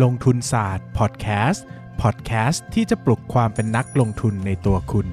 ลงทุนศาสตร์พอดแคสต์พอดแคสต์ที่จะปลุกความเป็นนักลงทุนในตัวคุณ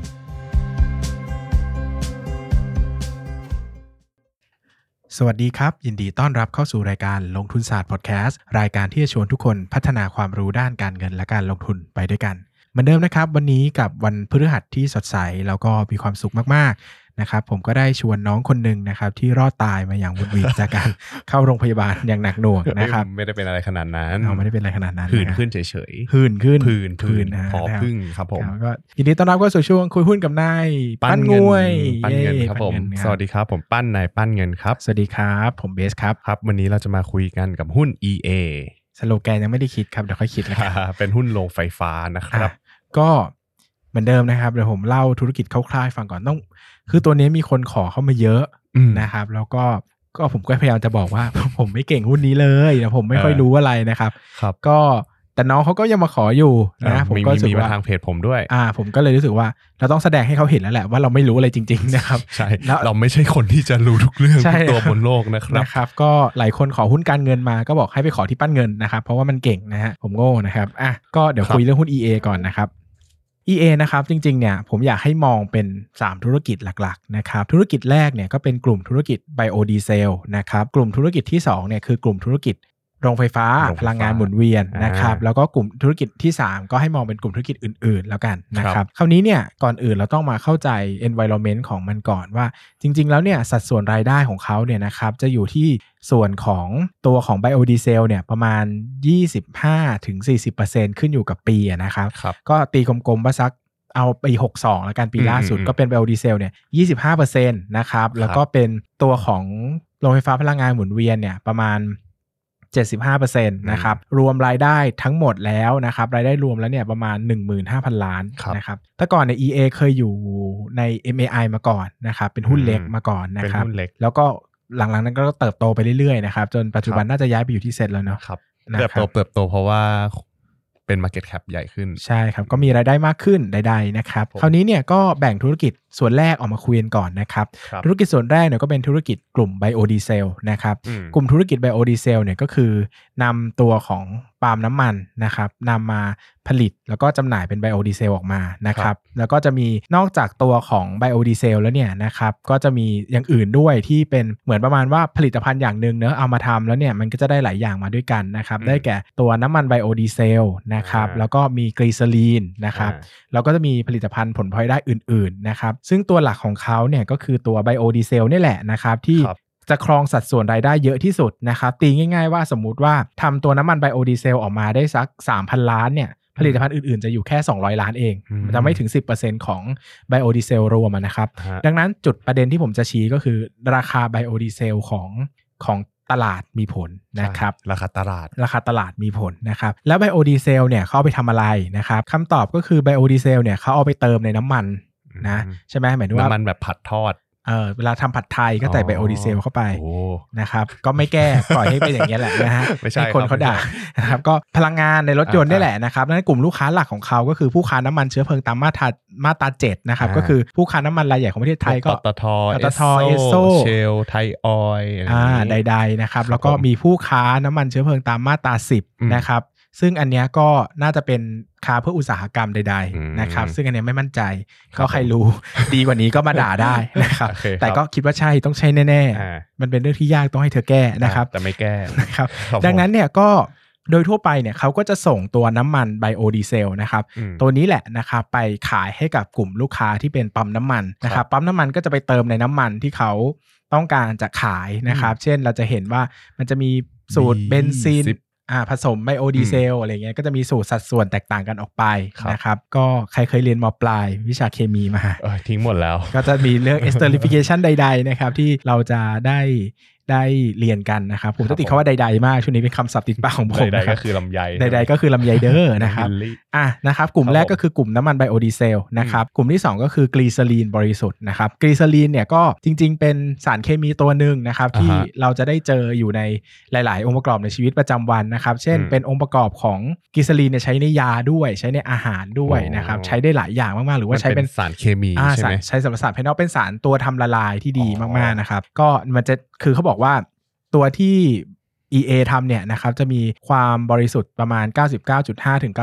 สวัสดีครับ ยินดีต้อนรับเข้าสู่รายการลงทุนศาสตร์พอดแคสต์รายการที่จะชวนทุกคนพัฒนาความรู้ด้านการเงินและการลงทุนไปด้วยกัน เหมือนเดิมนะครับ วันนี้กับวันพฤหัสที่สดใสแล้วก็มีความสุขมากๆ นะครับผมก็ได้ชวนน้องคนหนึ่งนะครับที่รอดตายมาอย่างวุดวิดจากการเข้าโรงพยาบาลอย่างหนักหน่วงนะครับไม่ได้เป็นอะไรขนาดนั้นเราไม่ได้เป็นอะไรขนาดนั้นผื่นนะขึ้นเฉยผื่นขึ้นๆผื่นผื่นนะพอนะครับพึ่งครับผมครับก็ยินดีต้อนรับเข้าสู่ช่วงคุยหุ้นกับนายปั้นงเงินวยปั้นเงินย้ครับผมปั้นเงินสวัสดีครับผมปั้นนายปั้นเงินครับสวัสดีครับผมเบสครับครับ วันนี้เราจะมาคุยกันกับหุ้น EA สโลแกนยังไม่ได้คิดครับเดี๋ยวค่อยคิดแล้วกันเป็นหุ้นโรงไฟฟ้านะครับอะก็เหมือนเดิมนะครับเดี๋ยวผมเล่าธุรกิจคร่าวๆให้ฟังก่อนต้อง คือตัวนี้มีคนขอเข้ามาเยอะอืมนะครับ แล้วก็ก็ผมก็พยายามจะบอกว่า ผมไม่เก่งหุ้นนี้เลยนะผมไม่ค่อยเออรู้อะไรนะครับ ครับ ก็แต่น้องเขาก็ยังมาขออยู่นะอะผมมีก็มีรู้สึมีกมาว่าทางเพจผมด้วย อ่า ผมก็เลยรู้สึกว่าเราต้องแสดงให้เขาเห็นแล้วแหละว่าเราไม่รู้อะไรจริง ๆ นะครับ ใช่แล้วเราไม่ใช่คนที่จะรู้ทุกเรื่องใช่ทุกตัวบนโลกนะครับนะครับ ก็หลายคนขอหุ้นการเงินมาก็บอกให้ไปขอที่ปั้นเงินนะครับ เพราะว่ามันเก่งนะฮะผมโง่นะครับอะก็เดี๋ยวครับคุยเรื่องหุ้น EA ก่อนนะครับ EA นะครับจริงๆเนี่ยผมอยากให้มองเป็น 3 ธุรกิจหลักๆนะครับธุรกิจแรกเนี่ยก็เป็นกลุ่มธุรกิจไบโอดีเซลนะครับกลุ่มธุรกิจที่2เนี่ยคือกลุ่มธุรกิจ โรงไฟฟ้าโรงไฟฟ้าพลังงานหมุนเวียนนะครับอ่าแล้วก็กลุ่มธุรกิจที่ 3 ก็ให้มองเป็นกลุ่มธุรกิจอื่น ๆ แล้วกันนะคครัรับบคราวนี้เนี่ยก่อนอื่นเราต้องมาเข้าใจ environment ของมันก่อนว่า จริง ๆ แล้วเนี่ยสัดส่วนรายได้ของเขาเนี่ยนะครับจะอยู่ที่ส่วนของตัวของไบโอดีเซลเนี่ยประมาณ 25-40%ขึ้นอยู่กับปีอะนะครับครับก็ตีกลมๆว่าสักเอาปี 62 แล้วกันปีอืมล่าสุดอืมก็เป็นไบโอดีเซลเนี่ย 25%นะครับแล้วก็เป็นตัวของโรงไฟฟ้าพลังงานหมุนเวียนเนี่ยประมาณ 75%นะครับรวมรายได้ทั้งหมดแล้วนะครับรายได้รวมแล้วเนี่ยประมาณ 15,000 ล้านครับนะครับแต่ก่อนในย EA เคยอยู่ใน MAI มาก่อนนะครับเป็นหุ้นอืมเล็กมาก่อนนะเป็นครับหุ้นเล็กแล้วก็หลังๆนั้นก็เติบโตไปเรื่อยๆนะครับจนปัจจุบันครับน่าจะย้ายไปอยู่ที่เซ็ตแล้วเนาะครับนะครับเติบโตเติบโตเพราะว่า เป็น Market Cap ใหญ่ขึ้น ใช่ครับ ก็มีรายได้มากขึ้นใดๆนะครับผมคราวนี้เนี่ยก็แบ่งธุรกิจส่วนแรกออกมาคุยกันก่อนนะครับครับ ธุรกิจส่วนแรกเนี่ยก็เป็นธุรกิจกลุ่มไบโอดีเซลนะครับอืมกลุ่มธุรกิจไบโอดีเซลเนี่ยก็คือนำตัวของปาล์มน้ำมันนะครับนำมาผลิตแล้วก็จำหน่ายเป็นไบโอดีเซลออกมานะครับ แล้วก็จะมีนอกจากตัวของไบโอดีเซลแล้วเนี่ยนะครับ ก็จะมีอย่างอื่นด้วยที่เป็นเหมือนประมาณว่าผลิตภัณฑ์อย่างหนึ่งเนอะเอามาทำแล้วเนี่ยมันก็จะได้หลายอย่างมาด้วยกันนะครับอืมได้แก่ตัวน้ำมันไบโอดีเซลนะครับอ่าแล้วก็มีกลีเซอรีนนะครับอ่าแล้วก็จะมีผลิตภัณฑ์ผลพลอยได้อื่นๆนะครับซึ่งตัวหลักของเขาเนี่ยก็คือตัวไบโอดีเซลนี่แหละนะครับที่ครับจะครองสัดส่วนรายได้เยอะที่สุดนะครับตีง่ายๆว่าสมมุติว่าทำตัวน้ำมันไบโอดีเซลออกมาได้สัก 3,000 ล้านเนี่ยผลิตภัณฑ์อื่น ๆ จะอยู่แค่ 200 ล้านเองอืมมันจะไม่ถึง 10%ของไบโอดีเซลรวมอะนะครับฮะดังนั้นจุดประเด็นที่ผมจะชี้ก็คือ ราคาไบโอดีเซลของของ ตลาดมีผลนะครับ ราคาตลาด ราคาตลาดมีผลนะครับ แล้วไบโอดีเซลเนี่ยเขาเอาไปทำอะไรนะครับคำตอบก็คือไบโอดีเซลเนี่ยเขาเอาไปเติมในน้ำมันนะอืมใช่ไหมหมายถึงว่าน้ำมันแบบผัดทอด เออเวลาทำผัดไทยก็ใส่ไบโอดีเซลเข้าไปโอ้นะครับ ก็ไม่แก้ปล่อยให้เป็นอย่างนี้ยแหละนะฮะไม่ใช่ให้คนครับเขาด่าไม่ใช่นะครับก็พลังงานในรถยนต์อ่านี่แหละนะครับดังนั้นกลุ่มลูกค้าหลักของเขาก็คือผู้ค้าน้ำมันเชื้อเพลิงตามมาตรามาตราเจ็ดนะครับอ่าก็คือผู้ค้าน้ำมันรายใหญ่ของประเทศไทยก็ปตทปตทเอสโซ Esso เชลไทยออยล์อะไรอ่าอย่างงี้ใด ๆนะครับครับ แล้วก็ผมมีผู้ค้าน้ำมันเชื้อเพลิงตามมาตราอืม10นะครับ ซึ่งอันเนี้ยก็น่าจะเป็นค้าเพื่ออุตสาหกรรมใดอืมๆนะครับ ซึ่งอันเนี้ยไม่มั่นใจครับก็ใครรู้ดีกว่านี้ก็มาด่าได้นะครับโอเคครับแต่ก็คิดว่าใช่ต้องใช่แน่อ่าๆมันเป็นเรื่องที่ยากต้องให้เธอแก้นะครับ แต่ไม่แก้นะครับครับดังนั้นผมเนี่ยก็โดยทั่วไปเนี่ยเขาก็จะส่งตัวน้ำมันไบโอดีเซลนะครับอืมตัวนี้แหละนะครับไปขายให้กับกลุ่มลูกค้าที่เป็นปั๊มน้ำมันนะคครัรับบปั๊มน้ำมันก็จะไปเติมในน้ำมันที่เขาต้องการจะขายนะครับ เช่นเราจะเห็นว่ามันจะมีสูตรมีเบนซินสิบ อ่าผสมไบโอดีเซลอะไรเงี้ยก็จะมีสูตรสัดส่วนแตกต่างกันออกไปครับนะครับ ก็ใครเคยเรียนม.ปลายวิชาเคมีมาเออทิ้งหมดแล้ว ก็จะมีเรื่อง esterification ใด ๆ นะครับ ที่เราจะได้ ได้เรียนกันนะครับ ครัจะบติดคำว่าใดๆมากช่วงนี้เป็นคำศัพท์ติดปากของผมใดๆนะครัก็บคือลำไยใดๆก็คือลำไยเดอร์นะครับบิลลี่อะนะครับ กลุ่มครับแรกผมก็คือกลุ่มน้ำมันไบโอดีเซลนะครับกลุ่มที่ 2 ก็คือกลีเซอรีนบริสุทธิ์นะครับกลีเซอรีนเนี่ยก็จริง ๆ เป็นสารเคมีตัวหนึ่งนะครับที่อ่าฮะเราจะได้เจออยู่ในหลาย ๆ องค์ประกอบในชีวิตประจำวันนะครับ เช่นอืมเป็นองค์ประกอบของกรีซาลีนเนี่ยใช้ในยาด้วยใช้ในอาหารด้วยอ๋อนะครับใช้ได้หลายอย่างมาก ๆ หรือว่าใช้เป็นสารเคมีอ่าใช่ไหมสารใช้สำหรับสารภายนอกเป็นสารตัวทำละลายที่ดีอ๋อมาก ๆ นะครับก็มันจะคือเขาบอกว่าตัวที่ EA ทำเนี่ยนะครับจะมีความบริสุทธิ์ประมาณ 99.5 ถึง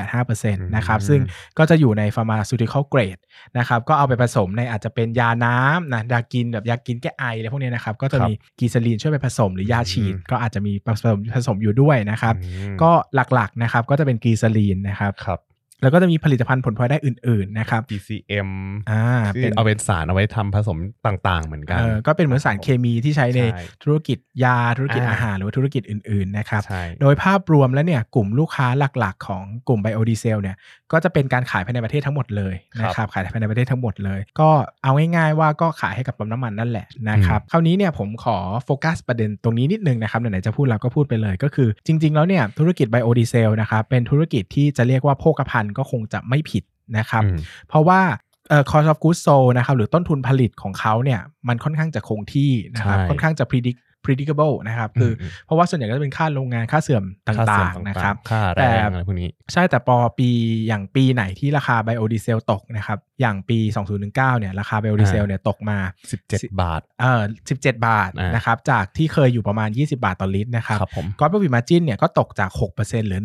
99.85%นะครับซึ่งก็จะอยู่ใน pharmaceutical grade นะครับก็เอาไปผสมในอาจจะเป็นยาน้ำนะยากินแบบยากินแก้ไออะไรพวกเนี้ยนะครับก็จะมีกีซาลีนช่วยไปผสมหรือยาฉีด ก็อาจจะมีผสมผสมอยู่ด้วยนะครับอืมก็หลักๆนะครับก็จะเป็นกีซาลีนนะครับครับ แล้วก็จะมีผลิตภัณฑ์ผลพลอยได้อื่นๆนะครับ DCM อ่าที่เป็นเอาเป็นสารเอาไว้ทำผสมต่างๆ เหมือนกันเออก็เป็นเหมือนสารเคมีที่ใช้ในใช่ธุรกิจยาธุรกิจอ่าอาหารหรือว่าธุรกิจอื่นๆนะครับใช่โดยภาพรวมแล้วเนี่ยกลุ่มลูกค้าหลักๆ ของกลุ่มไบโอดีเซลเนี่ยก็จะเป็นการขายภายในประเทศทั้งหมดเลยนะครับขายภายในประเทศทั้งหมดเลย ก็เอาง่ายๆว่าก็ขายให้กับปั๊มน้ำมันนั่นแหละนะครับคราวนี้เนี่ยผมขอโฟกัสประเด็นตรงนี้นิดนึงนะครับไหนๆจะพูดแล้วก็พูดไปเลย ก็คือจริง ๆ แล้วเนี่ยธุรกิจไบโอดีเซลนะครับเป็นธุรกิจที่จะเรียกว่าโภคภัณฑ์ก็คงจะไม่ผิดนะครับอืมเพราะว่าเอ่อ cost of goods sold นะครับหรือต้นทุนผลิตของเขาเนี่ยมันค่อนข้างจะคงที่นะครับใช่ค่อนข้างจะ predict predictable นะครับคืออมเพราะว่าส่วนใหญ่ก็จะเป็นค่าโรงงานค่าเสื่อมตค่าเสื่่าอมงๆนะครับค่าแรแต่งอะไรพวกนี้ใช่แต่พอปีอย่างปีไหนที่ราคาไบโอดีเซลตกนะครับอย่างปี 2019เนี่ยราคาไบโอดีเซลอ่าเนี่ยตกมา 17 บาทเอ่อ17 บาทอ่านนะครับจากที่เคยอยู่ประมาณ 20 บาทต่อลิตรนะครับครับผมกอ r ป profit margin เนี่ยก็ตกจาก 6%เหลือ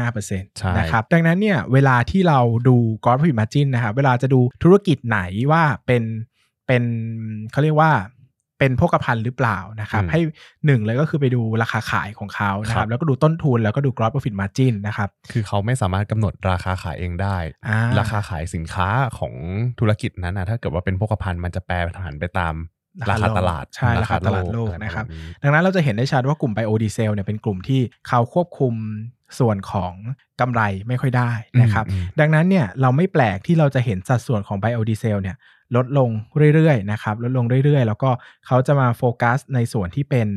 1.25%ใช่นะครับดังนั้นเนี่ยเวลาที่เราดูกอ r ป profit margin นะครับเวลาจะดูธุรกิจไหนว่าเป็นเป็นเขาเรียกว่า เป็นโภคภัณฑ์หรือเปล่านะครับอืมให้หนึ่งเลยก็คือไปดูราคาขายของเขานะคครัรับบแล้วก็ดูต้นทุนแล้วก็ดู gross profit margin นะครับ คือเขาไม่สามารถกำหนดราคาขายเองได้อ่าราคาขายสินค้าของธุรกิจนั้นนะถ้าเกิดว่าเป็นโภคภัณฑ์มันจะแปรผันไปตามราคาตลาดใช่ราคาตลาดโลกอะไรประมาณนะครับดังนั้นเราจะเห็นได้ชัดว่ากลุ่มไบโอดีเซลเนี่ยเป็นกลุ่มที่เขาควบคุมส่วนของกำไรไม่ค่อยได้นะครับอืมอืมดังนั้นเนี่ยเราไม่แปลกที่เราจะเห็นสัดส่วนของไบโอดีเซลเนี่ย ลดลงเรื่อยๆนะครับลดลงเรื่อยๆ แล้วก็เขาจะมาโฟกัสในส่วนที่เป็น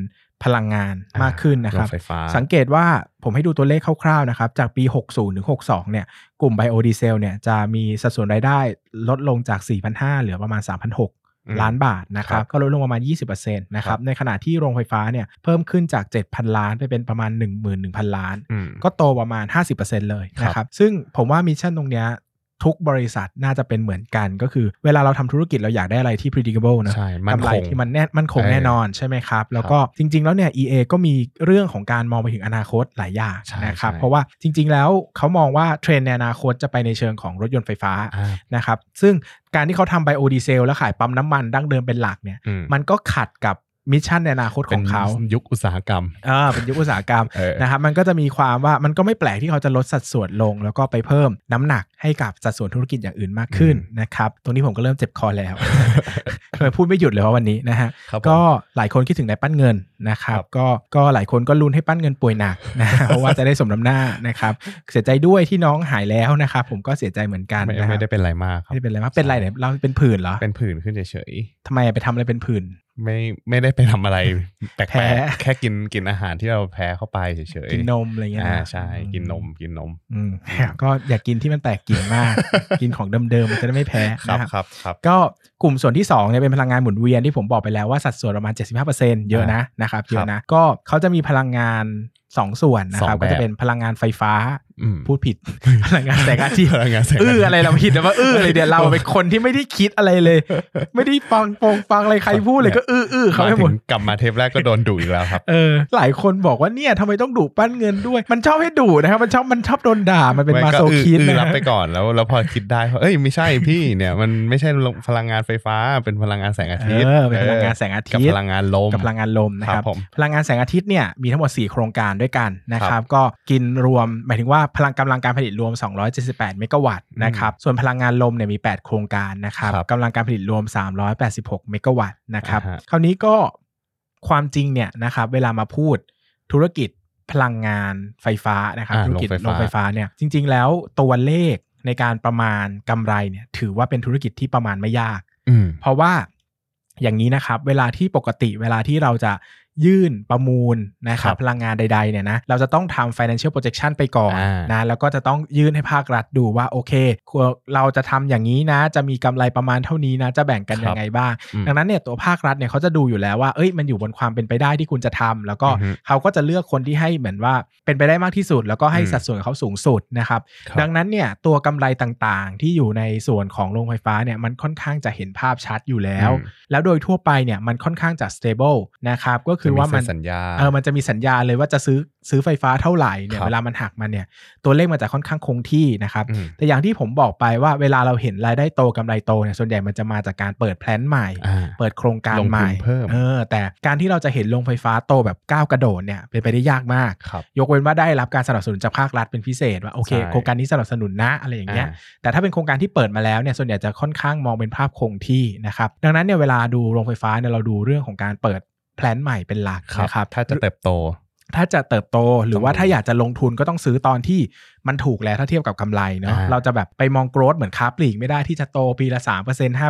พลังงานมากขึ้นนะครับโรงไฟฟ้าสังเกตว่าผมให้ดูตัวเลขคร่าวๆนะครับ จากปี 60 ถึง 62 เนี่ย กลุ่มไบโอดีเซลเนี่ยจะมีสัดส่วนรายได้ลดลงจาก 4,500 เหลือประมาณ 3,600อืมล้านบาทนะครัครับก็ลดลงประมาณ 20%นะครับครับในขณะที่โรงไฟฟ้าเนี่ยเพิ่มขึ้นจาก 7,000 ล้านไปเป็นประมาณ 11,000 ล้านอืมก็โตประมาณ 50%เลยนะคครับซึ่งผมว่า mission ตรงเนี้ย ทุกบริษัทน่าจะเป็นเหมือนกัน ก็คือเวลาเราทำธุรกิจเราอยากได้อะไรที่ predictable นะใช่มั่นกำไรคงที่มันแน่มันคงเออแน่นอนใช่ไหมครับ แล้วก็จริง ๆ แล้วเนี่ย EA ก็มีเรื่องของการมองไปถึงอนาคตหลายอย่างใช่นะครับใช่เพราะว่าจริง ๆ แล้วเขามองว่าเทรนด์ในอนาคตจะไปในเชิงของรถยนต์ไฟฟ้าอ่านะครับ ซึ่งการที่เขาทำไบโอดีเซลแล้วขายปั๊มน้ำมันดั้งเดิมเป็นหลักเนี่ยอืมมันก็ขัดกับ mission ในอนาคตของเขาเป็นยุคอุตสาหกรรมอ่าเป็นยุคอุตสาหกรรมเออนะครับมันก็จะมีความว่ามันก็ไม่แปลกที่เขาจะลดสัดส่วนลง แล้วก็ไปเพิ่มน้ำหนักให้กับสัดส่วนธุรกิจอย่างอื่นมากขึ้นนะครับตรงนี้ผมก็เริ่มเจ็บคอแล้วทำไมพูดไม่หยุดเลยว่าวันนี้นะฮะครับผมก็หลายคนคิดถึงนายปั้นเงินนะครับครับก็ก็หลายคนก็ลุ้นให้ปั้นเงินป่วยหนักนะเพราะว่าจะได้สมน้ำหน้านะครับเสียใจด้วยที่น้องหายแล้วนะครับผมก็เสียใจเหมือนกันไม่นะครับไม่ได้เป็นอะไรมากครับไม่ได้เป็นอะไรมากเป็นไรเนี่ยเราเป็นผื่นเหรอเป็นผื่นขึ้นเฉยทำไมไปทำอะไรเป็นผื่นๆ ไม่ไม่ได้ไปทำอะไรแปลแพ้กๆแค่กินกินอาหารที่เราแพ้เข้าไปเฉยๆ กินนมอะไรเงี้ยอ่านะใช่กินนมกินนม อืมก็อย่ากินที่มันแตกกลิ่นมาก กินของเดิมๆมันจะได้ไม่แพ้ครับนะครับครับครับ ก็กลุ่มส่วนที่2เนี่ยเป็นพลังงานหมุนเวียนที่ผมบอกไปแล้วว่าสัดส่วนประมาณ 75%เยอะนะนะครับเยอะนะก็เขาจะมีพลังงาน 2 ส่วนนะครับสองแบบก็จะเป็นพลังงานไฟฟ้าอืม พูดผิดพลังงานแสงอาทิตย์พลังงานแสงอาทิตย์อื้ออะไรเราผิดนะว่าอื้ออะไรเดี๋ยวเราเป็นคนที่ไม่ได้คิดอะไรเลย ไม่ได้ฟังฟงฟังอะไรใครพูดเลยก็อื้ออื้อเขามาไปหถึมดงกลับมาเทปแรกก็โดนดุอีกแล้วครับเออหลายคนบอกว่าเนี่ยทำไมต้องดุปั้นเงินด้วย มันชอบให้ดุนะครับมันชอบมันชอบโดนด่ามันเป็นไมาโซก็อื้อคิดอื้อนะรับฮะไปก่อนแล้วแล้วพอคิดได้เอ้ยไม่ใช่พี่เนี่ยมันไม่ใช่พลังงานไฟฟ้าเป็นพลังงานแสงอาทิตย์เออเป็นพลังงานแสงอาทิตย์กับพลังงานลมกับพลังงานลมนะคครัรับบผมพลังงานแสงอาทิตย์เนี่ยมีทั้งหมด4โครงการด้วยกันนะคครัรับบก็กินรวมหมายถึงว่าพลังกำลังการผลิตรวม 278 เมกะวัตต์นะครับ ส่วนพลังงานลมเนี่ยมี 8 โครงการนะครับครับกำลังการผลิตรวม 386 เมกะวัตต์นะครับอ่าฮะคราวนี้ก็ความจริงเนี่ยนะครับเวลามาพูดธุรกิจพลังงานไฟฟ้านะครับอ่าธุรกิจโรงไฟโรงฟ้าไฟฟ้าเนี่ยจริง ๆ แล้วตัวเลขในการประมาณกำไรเนี่ยถือว่าเป็นธุรกิจที่ประมาณไม่ยากอืมเพราะว่าอย่างนี้นะครับ เวลาที่ปกติเวลาที่เราจะ ยื่นประมูลนะครัครับบพลังงานใดๆเนี่ยนะเราจะต้องทำ financial projection ไปก่อนอ่านนะแล้วก็จะต้องยื่นให้ภาครัฐดูว่าโอเคเราจะทำอย่างนี้นะ จะมีกำไรประมาณเท่านี้นะ จะแบ่งกันยังไงบ้างอืมดังนั้นเนี่ยตัวภาครัฐเนี่ยเขาจะดูอยู่แล้วว่าเอ้ยมันอยู่บนความเป็นไปได้ที่คุณจะทำแล้วก็อือฮึเขาก็จะเลือกคนที่ให้เหมือนว่าเป็นไปได้มากที่สุด แล้วก็ให้อืมสัดส่วนกับเขาสูงสุดนะครับครับดังนั้นเนี่ยตัวกำไรต่างๆ ที่อยู่ในส่วนของโรงไฟฟ้าเนี่ยมันค่อนข้างจะเห็นภาพชัดอยู่แล้วอืมแล้วโดยทั่วไปเนี่ยมันค่อนข้างจะ stable นะครับก็คือคือว่ามันจะเซ็สัญญาเออมันจะมีสัญญาเลยว่าจะซื้อซื้อไฟฟ้าเท่าไหร่เนี่ยครับเวลามันหักมันเนี่ย ตัวเลขมันจะค่อนข้างคงที่นะครับอืมแต่อย่างที่ผมบอกไปว่าเวลาเราเห็นรายได้โตกำไรโตเนี่ยส่วนใหญ่มันจะมาจากการเปิดแพลนใหม่อ่าเปิดโครงการลงทุนใหม่เพิ่มเออแต่การที่เราจะเห็นโรงไฟฟ้าโตแบบก้าวกระโดดเนี่ยเป็นไปได้ยากมากครับยกเว้นว่าได้รับการสนับสนุนจากภาครัฐเป็นพิเศษว่าโอเคใช่โครงการนี้สนับสนุนนะอะไรอย่างเงี้ยอ่าแต่ถ้าเป็นโครงการที่เปิดมาแล้วเนี่ยส่วนใหญ่จะค่อนข้างมองเป็นภาพคงที่นะครับดังนั้นเนี่ยเวลาดูโรงไฟฟ้าเนี่ยเราดูเรื่องของการเปิด plant ใหม่เป็นหลักครับนะครับ ถ้าจะเติบโต ถ้าจะเติบโตหรือว่าต้องถ้าอยากจะลงทุนก็ต้องซื้อตอนที่มันถูกแล้วถ้าเทียบกับกำไรเนาะอ่าเราจะแบบไปมอง growth เหมือนค้าปลีกไม่ได้ที่จะโตปีละ3% 5% same ครั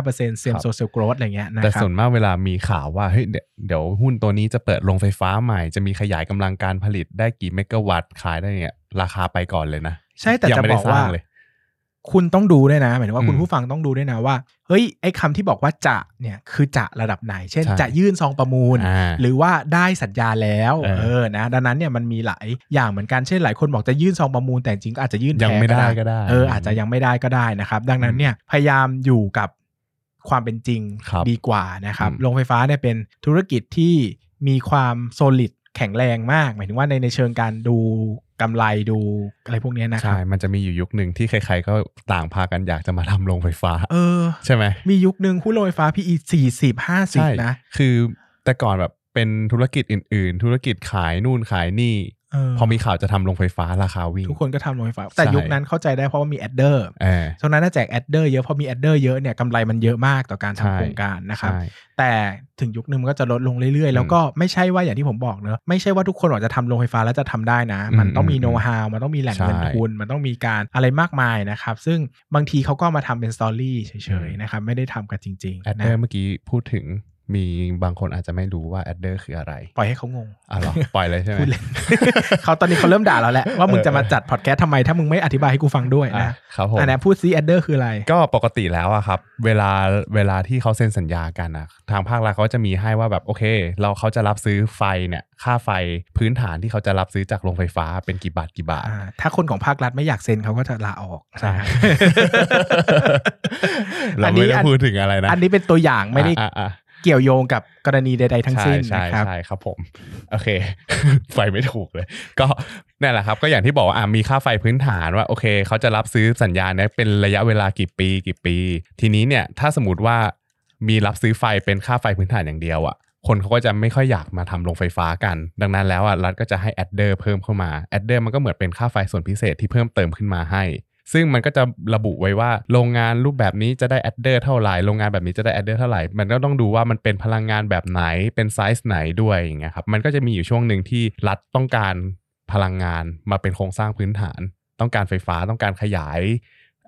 บ store sale growth อะไรเงี้ยนะแต่ครัส่บวนมากเวลามีข่าวว่าเฮ้ยเดี๋ยวเดี๋ยวหุ้นตัวนี้จะเปิดโรงไฟฟ้าใหม่ จะมีขยายกำลังการผลิตได้กี่เมกะวัตต์ขายได้เนี่ยราคาไปก่อนเลยนะ ใช่แต่ยังจะไม่บได้อกสร้ว่างเลย คุณต้องดูด้วยนะหมายถึงว่าอืมคุณผู้ฟังต้องดูด้วยนะว่าเฮ้ยไอ้คำที่บอกว่าจะเนี่ยคือจะระดับไหน เช่นใช่จะยื่นซองประมูลอ่าหรือว่าได้สัญญาแล้วเออเออนะดังนั้นเนี่ยมันมีหลายอย่างเหมือนกันเช่นหลายคนบอกจะยื่นซองประมูลแต่จริงก็อาจจะยื่นยังแพ้ไม่ได้ก็ได้เอออาจจะยังไม่ได้ก็ได้นะครับ ดังนั้นเนี่ยพยายามอยู่กับความเป็นจริงครับดีกว่านะครับอืมโรงไฟฟ้าเนี่ยเป็นธุรกิจที่มีความโซลิดแข็งแรงมาก หมายถึงว่าในในเชิงการดู กำไรดูอะไรพวกเนี้ยนะครัใช่บมันจะมีอยู่ยุคหนึ่งที่ใครๆก็ต่างพากันอยากจะมาทำโรงไฟฟ้า เออ ใช่ไหม มียุคหนึ่งหุ้นโรงไฟฟ้า PE สี่สิบห้าสิบใช่นะ คือแต่ก่อนแบบเป็นธุรกิจอื่น ๆ ธุรกิจขายนู่นขายนี่เออ พอมีข่าวจะทำโรงไฟฟ้าราคาวิ่ง ทุกคนก็ทำโรงไฟฟ้า แต่ใช่ยุคนั้นเข้าใจได้เพราะว่ามี adder เออช่วงนั้นถ้าแจก adder เยอะ พอมี adder เยอะเนี่ยกำไรมันเยอะมากต่อการใช่ทำโครงการนะครับใช่แต่ถึงยุคนึงมันก็จะลดลงเรื่อยๆ แล้วก็ไม่ใช่ว่าอย่างที่ผมบอกเนอะไม่ใช่ว่าทุกคนบอกจะทำโรงไฟฟ้าแล้วจะทำได้นะ มันต้องมีอืมโน้ตฮาวมันต้องมีแหล่งใช่เงินทุน มันต้องมีการอะไรมากมายนะครับ ซึ่งบางทีเขาก็มาทำเป็น story เฉยๆนะครับไม่ได้ทำกันจริงแอดๆเดอร์นะเมื่อกี้พูดถึง มีบางคนอาจจะไม่รู้ว่า adder คืออะไร ปล่อยให้เขางงอะเหรอปล่อยเลยใช่ไหมพูดเล่นเขาตอนนี้เขาเริ่มด่าเราแล้วว่ามึงจะมาจัดพอดแคสต์ทำไม ถ้ามึงไม่อธิบายให้กูฟังด้วยอะนะครับผมอันนี้พูดซี adder คืออะไร ก็ปกติแล้วอะครับ เวลาเวลาที่เขาเซ็นสัญญากันอะทางภาครัฐเขาจะมีให้ว่าแบบโอเค เราเขาจะรับซื้อไฟเนี่ยค่าไฟพื้นฐานที่เขาจะรับซื้อจากโรงไฟฟ้าเป็นกี่บาทกี่บาทอ่าถ้าคนของภาครัฐไม่อยากเซ็นเขาก็จะลาออกใช่นะเราอันนี้ไม่ได้อันพูดถึงอะไรนะ อันนี้เป็นตัวอย่างไม่ได้อะอะ เกี่ยวโยงกับกรณีใด ๆ ทั้งใช่สิ้นใช่นะครับใช่ครับผมโอเค ไฟไม่ถูกเลย ก็นั่นแหละครับ ก็อย่างที่บอกว่าอะมีค่าไฟพื้นฐานว่าโอเค เขาจะรับซื้อสัญญาเนี่ยเป็นระยะเวลากี่ปีกี่ปี ทีนี้เนี่ยถ้าสมมติว่ามีรับซื้อไฟเป็นค่าไฟพื้นฐานอย่างเดียวอะคนเขาก็จะไม่ค่อยอยากมาทำโรงไฟฟ้ากัน ดังนั้นแล้วอะรัฐก็จะให้ adder เพิ่มเข้ามา adder มันก็เหมือนเป็นค่าไฟส่วนพิเศษที่เพิ่มเติมขึ้นมาให้ ซึ่งมันก็จะระบุไว้ว่าโรงงานรูปแบบนี้จะได้ adder เท่าไหร่โรงงานแบบนี้จะได้ adder เท่าไหร่ มันก็ต้องดูว่ามันเป็นพลังงานแบบไหนเป็นไซส์ไหนด้วยอย่างเงี้ยครับมันก็จะมีอยู่ช่วงหนึ่งที่รัฐต้องการพลังงานมาเป็นโครงสร้างพื้นฐาน ต้องการไฟฟ้าต้องการขยาย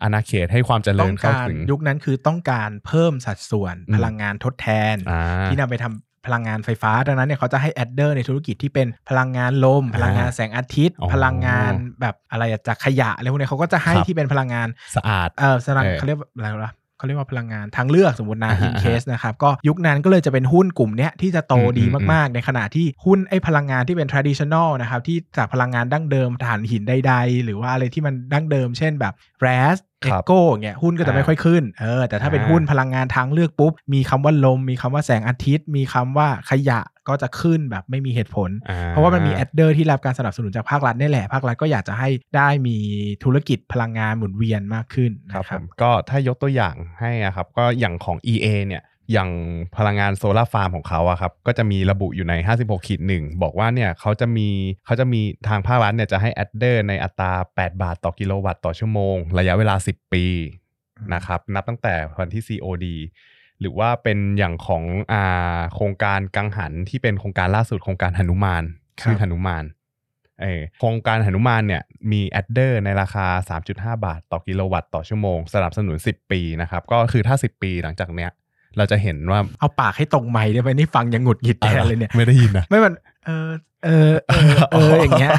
อาณาเขตให้ความเจริญต้องการเข้าถึงยุคนั้นคือต้องการเพิ่มสัดส่วนอืมพลังงานทดแทนอ่าที่นำไปทำ พลังงานไฟฟ้า ดังนั้นเนี่ยเขาจะให้ adder ในธุรกิจที่เป็นพลังงานลมอ่าพลังงานแสงอาทิตย์อ๋อพลังงานแบบอะไรอะจากขยะอะไรพวกเนี้ยเขาก็จะให้ครับที่เป็นพลังงานสะอาดเออพลังเออเขาเรียกว่าอะไรวะเขาเรียกว่าพลังงานทางเลือกสมมตินะอ่าฮะอินเคสนะครับก็ยุคนั้นก็เลยจะเป็นหุ้นกลุ่มเนี้ยที่จะโตอืมดีอืมมากๆ ในขณะที่หุ้นไอ้พลังงานที่เป็น traditional นะครับที่จากพลังงานดั้งเดิมถ่านหินใดๆ หรือว่าอะไรที่มันดั้งเดิม เช่นแบบ gas เอครับโก้เงี้ยหุ้นก็จะไม่อ่าค่อยขึ้นเออแต่ถ้าเป็นอ่าหุ้นพลังงานทางเลือกปุ๊บ มีคำว่าลม มีคำว่าแสงอาทิตย์ มีคำว่าขยะก็จะขึ้นแบบไม่มีเหตุผลอ่เพราะว่ามันมี adder ที่รับการสนับสนุนจากภาครัฐนี่แหละภาครัฐก็อยากจะให้ได้มีธุรกิจพลังงานหมุนเวียนมากขึ้นครับนะผมก็ถ้ายกตัวอย่างให้อะครับก็อย่างของ EA เนี่ย อย่างพลังงานโซลาร์ฟาร์มของเขาอะครับก็จะมีระบุอยู่ใน 56ขีดหนึ่งบอกว่าเนี่ยเขาจะมีเขาจะมีทางภาครัฐเนี่ยจะให้ adder ในอัตรา 8 บาทต่อกิโลวัตต์ต่อชั่วโมง ระยะเวลา 10 ปีนะครับนับตั้งแต่วันที่ COD หรือว่าเป็นอย่างของอ่าโครงการกังหันที่เป็นโครงการล่าสุดโครงการหนุมานครับชื่อหนุมานเออโครงการหนุมานเนี่ยมีแอดเดอร์ในราคา 3.5 บาท ต่อกิโลวัตต์ต่อชั่วโมง สนับสนุน 10 ปีนะครับ ก็คือถ้า 10 ปีหลังจากเนี้ย เราจะเห็นว่าเอาปากให้ตรงไม้ได้ไหมนี่ฟังยังหงุดหงิดแทนเลยเนี่ยไม่ได้ยินนะไม่มันเออเออเออเอออย่างเงี้ย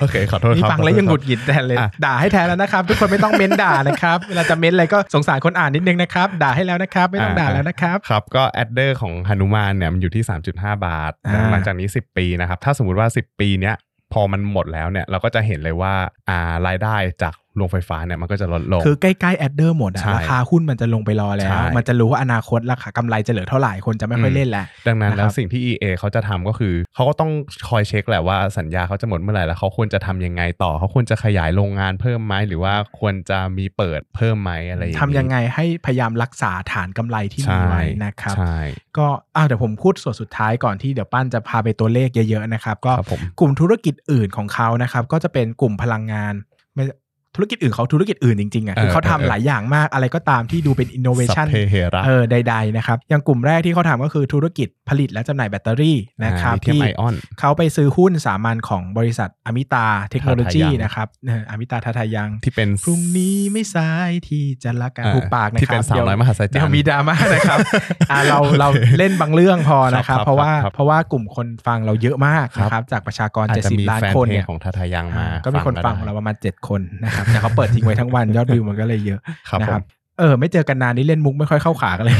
โอเคขอโทษนี่ครับฟังแล้วยังหงุดหงิดแทนเลยอะด่าให้แทนแล้วนะครับ ทุกคนไม่ต้องเม้นด่านะครับเวลาจะเม้นอะไรก็สงสารคนอ่านนิดนึงนะครับ ด่าให้แล้วนะครับ ไม่ต้องด่าแล้วนะครับครับก็ adder ของหนุมานเนี่ยมันอยู่ที่ 3.5 บาทอ่าหลังจากนี้ 10 ปีนะครับ ถ้าสมมุติว่า 10 ปีเนี้ยพอมันหมดแล้วเนี่ยเราก็จะเห็นเลยว่าอ่ารายได้จากโรงไฟฟ้าเนี่ยมันก็จะลดลง คือใกล้ๆ adder หมดอะใช่ราคาหุ้นมันจะลงไปรอแล้วใช่มันจะรู้ว่าอนาคตราคากำไรจะเหลือเท่าไหร่คนจะไม่ค่อยอืมเล่นแล้ว ดังนั้นนะครับแล้วสิ่งที่ EA เขาจะทำก็คือ เขาก็ต้องคอยเช็คแหละว่าสัญญาเขาจะหมดเมื่อไหร่แล้วเขาควรจะทำยังไงต่อ เขาควรจะขยายโรงงานเพิ่มไหมหรือว่าควรจะมีเปิดเพิ่มไหมอะไรอย่างนี้ทำยังไงให้พยายามรักษาฐานกำไรที่มีใช่ไว้นะครับใช่ก็อ้าวเดี๋ยวผมพูดส่วนสุดท้ายก่อนที่เดี๋ยวปั้นจะพาไปตัวเลขเยอะๆนะครับก็ครับผมกลุ่มธุรกิจอื่นของเขานะครับก็จะเป็นกลุ่มพลังงานไม่ ธุรกิจอื่นเขาธุรกิจอื่นจริงๆอะคือเออเขาทำเออหลายอย่างมากอะไรก็ตามที่ดูเป็นสั innovation พเพเหระเออใด ๆ นะครับ อย่างกลุ่มแรกที่เขาทำก็คือธุรกิจผลิตและจำหน่ายแบตเตอรี่นะครับลิเธียมที่ไอออนเขาไปซื้อหุ้นสามัญของบริษัทอมิตาเทคโนโลยีทาทายังนะครับเอออมิตาทาทายังที่เป็นพรุ่งนี้ไม่สายที่จะรักกันอ่าถูกปากนะครับที่เป็นสาวน้อยมหัศจรรย์เดี๋ยวมีดราม่านะครับอ่าเราเราเล่นบางเรื่องพอนะครับครับเพราะว่าครับเพราะว่ากลุ่มคนฟังเราเยอะมากครับนะครับจากประชากรอาจจะมี70ล้านแฟนคนเพลเนี่งยของทาทายังมาอ่าก็มีคนฟังได้เราประมาณ7คนนะครับแต่เขาเปิดทิ้งไว้ทั้งวันยอดวิวมันก็เลยเยอะครับนะผครัมบเออไม่เจอกันนานนี่เล่นมุกไม่ค่อยเข้าขากันเลย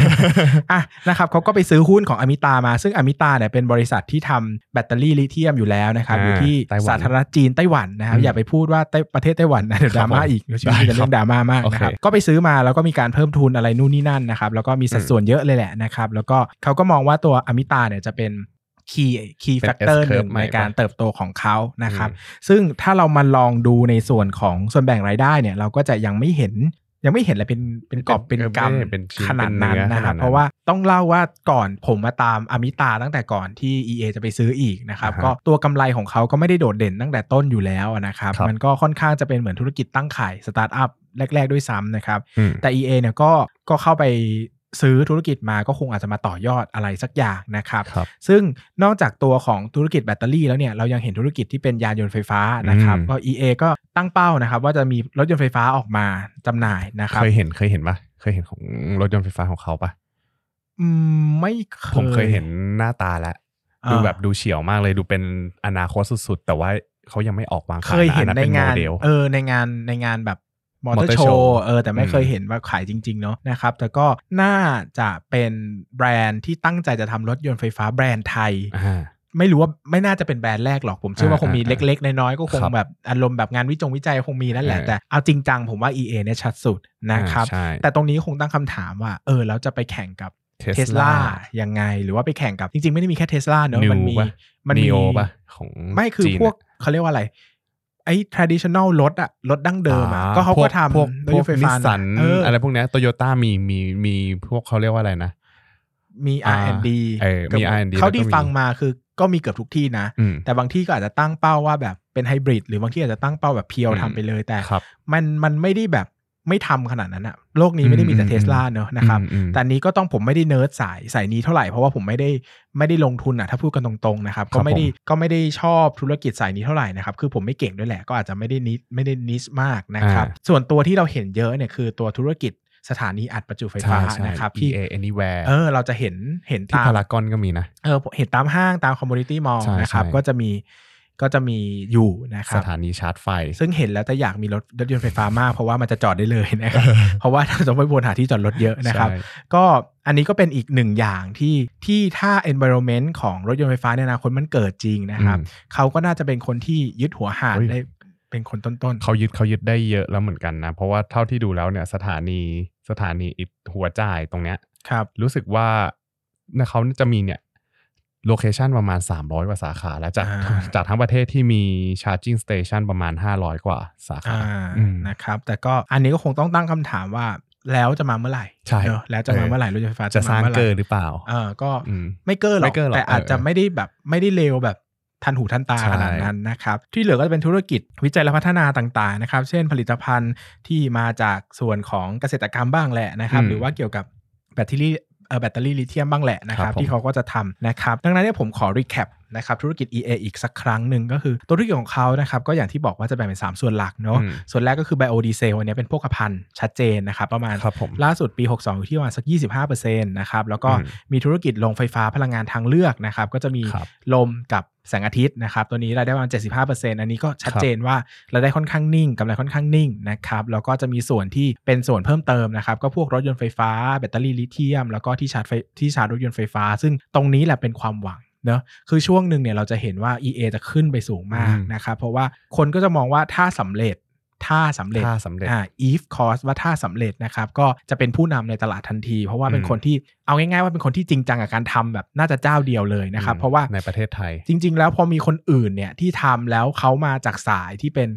อะนะครับเขาก็ไปซื้อหุ้นของอมิตามา ซึ่งอมิตาเนี่ยเป็นบริษัทที่ทำแบตเตอรี่ลิเธียมอยู่แล้วนะครับอ่าอยู่ที่ไต้หวันสาธารณรัฐจีนไต้หวันนะครับอืมอย่าไปพูดว่าไต้ประเทศไต้หวันนะเดี๋ยวดราม่าครับผมอีกเดี๋ยวชีวิตมีแต่เรื่องดราม่ามากนะครับโอเคก็ไปซื้อมาแล้วก็มีการเพิ่มทุนอะไรนู่นนี่นั่นนะครับแล้วก็มีสัดส่วนเยอะเลยแหละนะครับแล้วก็เขาก็มองว่าตัวอมิตาเนี่ยจะเป็น key key เป็น factor S หนึ่ง curve ใหม่ในการปะเติบโตของเขานะครับอืมซึ่งถ้าเรามาลองดูในส่วนของส่วนแบ่งรายได้เนี่ย เราก็จะยังไม่เห็นยังไม่เห็นอะไรเป็นเป็นกอบเป็นกไม่ได้เป็นชิ้นำขนาดนั้นเป็นเนื้อนะครับขนาดนั้นเพราะว่าต้องเล่าว่าก่อนผมมาตามอมิตาตั้งแต่ก่อนที่ EA จะไปซื้ออีกนะครับอ่าฮะก็ตัวกำไรของเขาก็ไม่ได้โดดเด่นตั้งแต่ต้นอยู่แล้วนะครับครับ มันก็ค่อนข้างจะเป็นเหมือนธุรกิจตั้งขายสตาร์ทอัพแรก ๆ ด้วยซ้ำนะครับอืมแต่ EA เนี่ยก็ก็เข้าไป ซื้อธุรกิจมาก็คงอาจจะมาต่อยอดอะไรสักอย่างนะครับครับซึ่งนอกจากตัวของธุรกิจแบตเตอรี่แล้วเนี่ยเรายังเห็นธุรกิจที่เป็นยานยนต์ไฟฟ้านะครับอืมก็ EA ก็ตั้งเป้านะครับ ว่าจะมีรถยนต์ไฟฟ้าออกมาจำหน่ายนะครับ เคยเห็นเคยเห็นปะเคยเห็นของรถยนต์ไฟฟ้าของเขาปะอืมไม่เคยผมเคยเห็นหน้าตาแล้วอ่าดูแบบดูเฉียวมากเลยดูเป็นอนาคตสุดๆ แต่ว่าเขายังไม่ออกวางเคขายยเห็นอัในป็งานโมเดลเออในงานในงานแบบ มอเตอ Motor ร์โช Show ว์เออแต่ไม่อืมเคยเห็นว่าขายจริง ๆ เนาะนะครับ แต่ก็น่าจะเป็นแบรนด์ที่ตั้งใจจะทำรถยนต์ไฟฟ้าแบรนด์ไทยอ่าไม่รู้ว่าไม่น่าจะเป็นแบรนด์แรกหรอกผมเชื่อว่าอ่าคงมีอ่าเล็ก ๆ น้อยๆก็คงครับแบบอารมณ์แบบงานวิจงวิจัยคงมีนั่นแหละเออแต่เอาจริงจังผมว่า EA เนี่ยชัดสุดนะครับอ่าใช่แต่ตรงนี้คงตั้งคำถามว่า เออแล้วจะไปแข่งกับเทส Tesla ลายังไง หรือว่าไปแข่งกับจริง ๆ ไม่ได้มีแค่เทสลาเนอะ New มันมีปะมันมี Neo ปะของไม่คือจีนพวกอะเขาเรียกว่าอะไร ไอ้ traditional รถอะรถดั้งเดิมอะอ่ก็เขาพวก็ทำพวกรถยนต์ไฟฟ้านิสสันเออออะไรพวกเนี้โตโยต้ามีมีมีพวกเขาเรียกว่าอะไรนะ มีอ่า R&D เออมี R&D เขาที่แล้วก็มีฟังมาคือก็มีเกือบทุกที่นะอืมแต่บางที่ก็อาจจะตั้งเป้าว่าแบบเป็นไฮบริดหรือบางที่อาจจะตั้งเป้าแบบ pure อืมทำไปเลยแต่ครับมันมันไม่ได้แบบ ไม่ทำขนาดนั้นอะโลกนี้ไม่ได้มีแต่อืมเทสลาเนอะนะครับอืมอืมแต่อันนี้ก็ต้องผมไม่ได้เนิร์ดสายสายนี้เท่าไหร่ เพราะว่าผมไม่ได้ไม่ได้ลงทุนอะถ้าพูดกันตรงๆนะครับครัก็ไม่ได้ผมก็ไม่ได้ชอบธุรกิจสายนี้เท่าไหร่นะครับ คือผมไม่เก่งด้วยแหละ ก็อาจจะไม่ได้นิดไม่ได้นิสมากนะครับอ่าส่วนตัวที่เราเห็นเยอะเนี่ยคือตัวธุรกิจสถานีอัดประจุไฟฟ้าใช่ใช่นะครับที่ EA Anywhere เออเราจะเห็นเห็นที่ตามพารากอนก็มีนะเออเห็นตามห้างตาม community mall ใช่นะครับใช่ก็จะมี ก็จะมีอยู่นะครับสถานีชาร์จไฟ ซึ่งเห็นแล้วจะอยากมีรถรถยนต์ไฟฟ้ามาก เพราะว่ามันจะจอดได้เลยนะครับเพราะว่าเราจะไม่วนหาที่จอดรถเยอะนะครับใช่ก็อันนี้ก็เป็นอีกหนึ่งอย่างที่ที่ถ้า environment ของรถยนต์ไฟฟ้าในอนาคตมันเกิดจริงนะครับอืมเขาก็น่าจะเป็นคนที่ยึดหัวหาดเฮ้ยได้เป็นคนต้นเขายึดเขายึดได้เยอะแล้วเหมือนกันนะ เพราะว่าเท่าที่ดูแล้วเนี่ยสถานีสถานีอิหัวจ่ายตรงเนี้ยๆครับ รู้สึกว่าเนี่ยเขาจะมีเนี่ย โลเคชันประมาณ 300 กว่าสาขา แล้วจากอ่าจากทั้งประเทศที่มี charging station ประมาณ 500 กว่าสาขาอ่าอืมนะครับ แต่ก็อันนี้ก็คงต้องตั้งคำถามว่าแล้วจะมาเมื่อไหร่ใช่เนอะแล้วจะมาเออเมื่อไหร่รถยนต์ไฟฟ้าจะสร้างมมื่อไหเกินหรือเปล่าเออก็อืมไม่เกินหรไม่อกเกินหรอกแต่อาจจะเออไม่ได้แบบไม่ได้เร็วแบบทันหูทันตาใช่ขนาดนั้นนะครับ ที่เหลือก็จะเป็นธุรกิจวิจัยและพัฒนาต่างๆนะครับ เช่นผลิตภัณฑ์ที่มาจากส่วนของเกษตรกรรมบ้างแหละนะครับ หรือว่าเกี่ยวกับแบตเตอรี่เอ่อ แบตเตอรี่ลิเธียมบ้างแหละนะครับที่เขาก็จะทำนะครับดังนั้นเนี่ยผมขอ recap นะครับธุรกิจ EA อีกสักครั้งหนึ่งก็คือตัวธุรกิจของเขานะครับก็อย่างที่บอกว่าจะแบ่งเป็น 3 ส่วนหลักเนาะอืมส่วนแรกก็คือไบโอดีเซลอันนี้เป็นพวกภัณฑ์ชัดเจนนะครับประมาณครับผมล่าสุดปี 62 อยู่ที่ประมาณสัก 25%นะครับแล้วก็อืมมีธุรกิจโรงไฟฟ้าพลังงานทางเลือกนะครับก็จะมีครับลมกับแสงอาทิตย์นะครับตัวนี้รายได้ประมาณ 75%อันนี้ก็ชัดเจนว่ารายได้ค่อนข้างนิ่งกำไรค่อนข้างนิ่งนะครับแล้วก็จะมีส่วนที่เป็นส่วนเพิ่มเติมนะครับก็พวกรถยนต์ไฟฟ้า แบตเตอรี่ลิเธียม แล้วก็ที่ชาร์จไฟที่ชาร์จรถยนต์ไฟฟ้า ซึ่งตรงนี้แหละเป็นความหวัง เนอะคือช่วงหนึ่งเนี่ยเราจะเห็นว่า EA จะขึ้นไปสูงมากอืมนะครับเพราะว่าคนก็จะมองว่าถ้าสำเร็จถ้าสำเร็จถ้าสำเร็จอ่า if cause ว่าถ้าสำเร็จนะครับก็จะเป็นผู้นำในตลาดทันที เพราะว่าเป็นอืมคนที่เอาง่ายๆว่าเป็นคนที่จริงจังกับการทำแบบน่าจะเจ้าเดียวเลยนะครับอืมเพราะว่าในประเทศไทย จริง ๆ แล้วพอมีคนอื่นเนี่ยที่ทำแล้วเขามาจากสายที่เป็น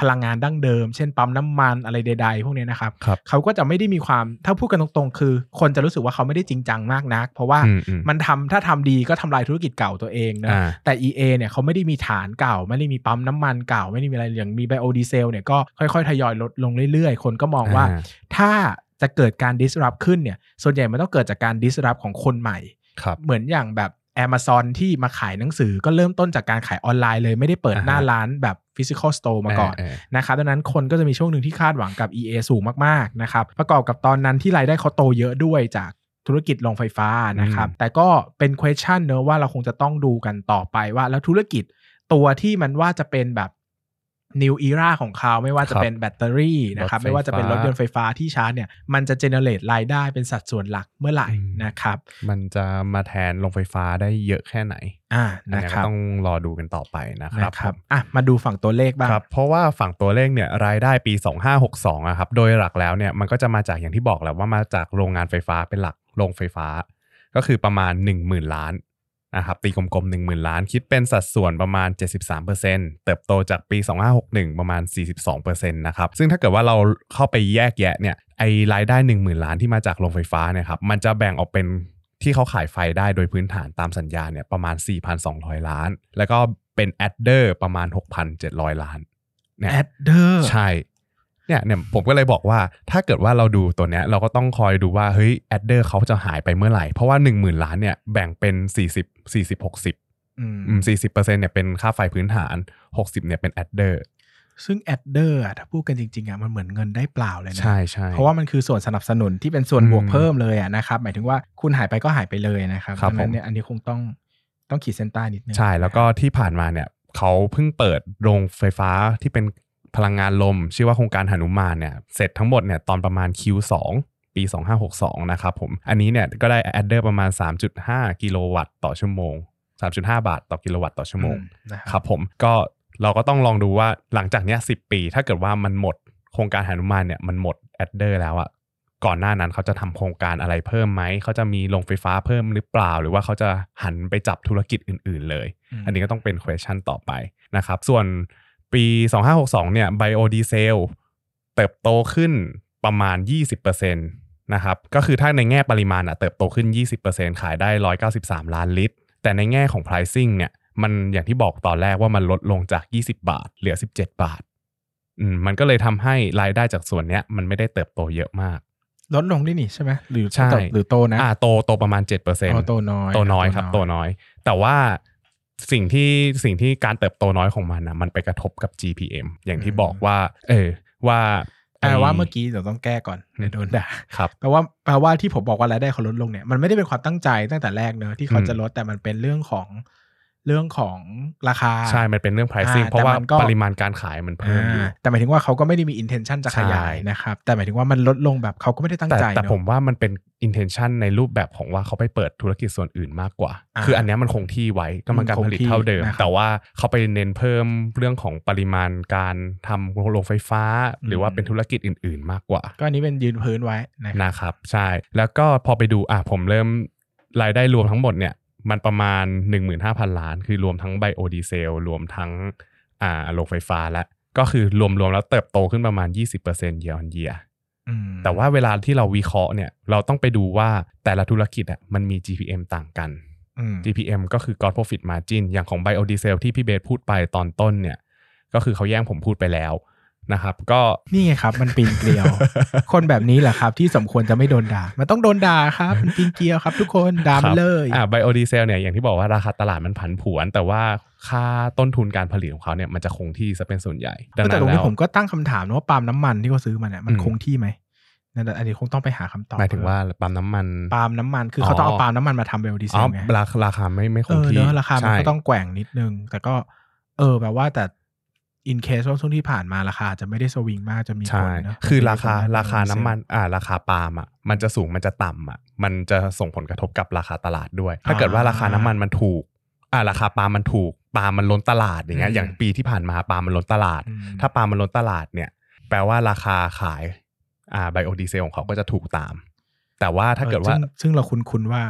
พลังงานดั้งเดิม เช่นปั๊มน้ำมันอะไรใด ๆ พวกเนี้ยนะครับครับเขาก็จะไม่ได้มีความถ้าพูดกันตรงๆ คือ คนจะรู้สึกว่าเขาไม่ได้จริงจังมากนัก เพราะว่าอืมอืมมันทำถ้าทำดีก็ทำลายธุรกิจเก่าตัวเองนะอ่าแต่ EA เนี่ยเขาไม่ได้มีฐานเก่า ไม่ได้มีปั๊มน้ำมันเก่า ไม่ได้มีอะไรอย่างมีไบโอดีเซลเนี่ยก็ค่อยๆ ทยอยลดลงเรื่อยๆ คนก็มองว่าอ่าถ้าจะเกิดการ disrupt ขึ้นเนี่ยส่วนใหญ่มันต้องเกิดจากการ disrupt ของคนใหม่ครับเหมือนอย่างแบบ Amazon ที่มาขายหนังสือก็เริ่มต้นจากการขายออนไลน์เลยไม่ได้เปิดอ่าฮะหน้าร้านแบบ physical store มาก่อนเออนะครับดังนั้นคนก็จะมีช่วงหนึ่งที่คาดหวังกับ EA สูงมากๆนะครับประกอบกับตอนนั้นที่รายได้เขาโตเยอะด้วยจากธุรกิจโรงไฟฟ้านะครับ แต่ก็เป็น question เนอะว่าเราคงจะต้องดูกันต่อไปว่าแล้วธุรกิจตัวที่มันว่าจะเป็นแบบ new era ของเขาไม่ว่าจะครับเป็นแบตเตอรี่นะครับรถไฟฟ้าไม่ว่าจะเป็นรถยนต์ไฟฟ้าที่ชาร์จเนี่ย มันจะ generate รายได้เป็นสัดส่วนหลักเมื่อไหร่อืมนะครับ มันจะมาแทนโรงไฟฟ้าได้เยอะแค่ไหนอ่าอันนะเนี้ยคก็รับต้องรอดูกันต่อไปนะครับนะครับผมอะมาดูฝั่งตัวเลขบ้างครับเพราะว่าฝั่งตัวเลขเนี่ยรายได้ปี 2562อะครับโดยหลักแล้วเนี่ยมันก็จะมาจากอย่างที่บอกแหล้วว่ามาจากโรงงานไฟฟ้าเป็นหลักโรงไฟฟ้า ก็คือประมาณ 10,000 ล้าน นะครับตีกลมๆ10,000 ล้าน คิดเป็นสัดส่วนประมาณ 73%เติบโตจากปี 2561 ประมาณ 42%นะครับ ซึ่งถ้าเกิดว่าเราเข้าไปแยกแยะเนี่ยไอรายได้ 10,000 ล้านที่มาจากโรงไฟฟ้าเนี่ยครับมันจะแบ่งออกเป็นที่เขาขายไฟได้โดยพื้นฐานตามสัญญาเนี่ยประมาณ 4,200 ล้าน แล้วก็เป็น adder ประมาณ 6,700 ล้านเนี่ย adder ใช่ เนี่ยเนี่ยผมก็เลยบอกว่าถ้าเกิดว่าเราดูตัวเนี้ยเราก็ต้องคอยดูว่าเฮ้ย adder เขาจะหายไปเมื่อไหร่ เพราะว่า 1 0,000 ล้านเนี่ยแบ่งเป็น 40 40 60อืมอืม40เปอร์เซ็นต์เนี่ยเป็นค่าไฟพื้นฐาน 60เนี่ยเป็น adderซึ่ง adder อะถ้าพูดกันจริงๆอะมันเหมือนเงินได้เปล่าเลยนะใช่ใช่เพราะว่ามันคือส่วนสนับสนุนที่เป็นส่วนอืมบวกเพิ่มเลยอะนะครับหมายถึงว่าคุณหายไปก็หายไปเลยนะครับครับดังนั้ผมนเนี่ยอันนี้คงต้องต้องขีดเส้นใต้นิดนึงใช่แล้วก็ที่ผ่านมาเนี่ยเขาเพิ่งเปิดโรงไฟฟ้าที่เป็น พลังงานลม ชื่อว่าโครงการหนุมานเนี่ยเสร็จทั้งหมดเนี่ยตอนประมาณ Q2 ปี 2562 นะครับผม อันนี้เนี่ยก็ได้ adder ประมาณ 3.5 กิโลวัตต์ต่อชั่วโมง 3.5 บาทต่อกิโลวัตต์ต่อชั่วโมงอืมนะครับครับผมก็เราก็ต้องลองดูว่าหลังจากเนี้ยสิปี ถ้าเกิดว่ามันหมดโครงการหนุมานเนี่ยมันหมด adder แล้วอะก่อนหน้านั้นเขาจะทำโครงการอะไรเพิ่มไหม เขาจะมีโรงไฟฟ้าเพิ่มหรือเปล่า หรือว่าเขาจะหันไปจับธุรกิจอื่น ๆ เลยอืมอันนี้ก็ต้องเป็น question ต่อไปนะครับ ส่วน ปี 2562 เนี่ยไบโอดีเซลเติบโตขึ้นประมาณ 20%นะครับ ก็คือถ้าในแง่ปริมาณอะเติบโตขึ้น 20%ขายได้ 193 ล้านลิตร แต่ในแง่ของ pricing เนี่ย มันอย่างที่บอกตอนแรกว่ามันลดลงจาก 20 บาท เหลือ 17 บาท อืม มันก็เลยทำให้รายได้จากส่วนเนี้ยมันไม่ได้เติบโตเยอะมาก ลดลงด้วยนี่ใช่ไหมหรือใช่หรือโตนะ อ่าโตโตประมาณ7%อ๋อโตน้อย โตน้อยครับ โตน้อย แต่ว่า สิ่งที่สิ่งที่การเติบโตน้อยของมันนะมันไปกระทบกับ GPM อย่างที่บอกว่า เออว่าแปลว่าไเมื่อกี้เดี๋ยวต้องแก้ก่อนเดี๋ยวโดนด่าครับแปลว่าแปลว่าที่ผมบอกว่ารายได้เขาลดลงเนี่ยมันไม่ได้เป็นความตั้งใจตั้งแต่แรกเนอะที่เขาอืมจะลดแต่มันเป็นเรื่องของ เรื่องของราคา ใช่ มันเป็นเรื่อง pricing อ่าเพราะว่าแต่มันก็ปริมาณการขายมันเพิ่มอยู่อ่าแต่หมายถึงว่าเขาก็ไม่ได้มี intention จะขยายใช่นะครับ แต่หมายถึงว่ามันลดลงแบบเขาก็ไม่ได้ตั้งแต่ใจ แต่เนอะผมว่ามันเป็น intention ในรูปแบบของว่าเขาไปเปิดธุรกิจส่วนอื่นมากกว่าอ่าคืออันเนี้ยมันคงที่ไว้กำลังการผลิตเท่าเดิมคงที่นะครับแต่ว่าเขาไปเน้นเพิ่มเรื่องของปริมาณการทำโรงไฟฟ้า หรือว่าอืมเป็นธุรกิจอื่น ๆ มากกว่า ก็อันนี้เป็นยืนพื้นไว้นะครับนะครับ ใช่ แล้วก็พอไปดูอะผมเริ่มรายได้รวมทั้งหมดเนี่ย มันประมาณ 15,000 ล้าน คือรวมทั้งไบโอดีเซลรวมทั้งอ่าโรงไฟฟ้าและ ก็คือรวมๆแล้วเติบโตขึ้นประมาณ 20% year on year อืมแต่ว่าเวลาที่เราวิเคราะห์เนี่ยเราต้องไปดูว่าแต่ละธุรกิจอะมันมี GPM ต่างกันอืม GPM ก็คือ Gross Profit Margin อย่างของ Biodiesel ที่พี่เบสพูดไปตอนต้นเนี่ย ก็คือเขาแย่งผมพูดไปแล้ว นะครับก็นี่ไงครับมันปีนเกลียว คนแบบนี้แหละครับ ที่สมควรจะไม่โดนด่า มันต้องโดนด่าครับมันปีนเกลียวครับ ทุกคนด่ามันเลยอ่า Biodiesel เนี่ยอย่างที่บอกว่าราคาตลาดมันผันผวน แต่ว่าค่าต้นทุนการผลิตของเขาเนี่ยมันจะคงที่ซะเป็นส่วนใหญ่ดังแต่นั้นตรงแล้นี้วผมก็ตั้งคำถามนะว่าปาล์มน้ำมันที่เขาซื้อมาเนี่ยมันอืมคงที่ไหมนั่นแหละอันนี้คงต้องไปหาคำตอบหมายถึงว่าปั๊มน้ำมันปาล์มน้ำมันคือเขาต้องเอาปาล์มน้ำมันมาทำเบลดีเซอ๋อลไงราคาราคาไม่ไม่คเองอที่เนอะราคามันใช่ก็ต้องแกว่งนิดนึง แต่ก็ เออแบบว่าแต่ อินเคสว่าช่วงที่ผ่านมาราคาจะไม่ได้สวิงมากจะมีผใช่ลนะคือราคามันเป็นราคาน้ำมันเซลล์อ่าราคาปาล์มอะมันจะสูงมันจะต่ำอะมันจะส่งผลกระทบกับราคาตลาดด้วย ถ้าเกิดว่าราคาน้ำมันมันถูกอ่าราคาปาล์มมันถูกปาล์มมันล้นตลาดอย่างเงี้ยอืมอย่างปีที่ผ่านมาปาล์มมันล้นตลาดอืมถ้าปาล์มมันล้นตลาดเนี่ยลว่าราคาขายอ่าไบโอดีเซลของเขาก็จะถูกตาม แต่ว่าถ้าเกิดว่าซึ่งซึ่งเราคุ้นๆว่า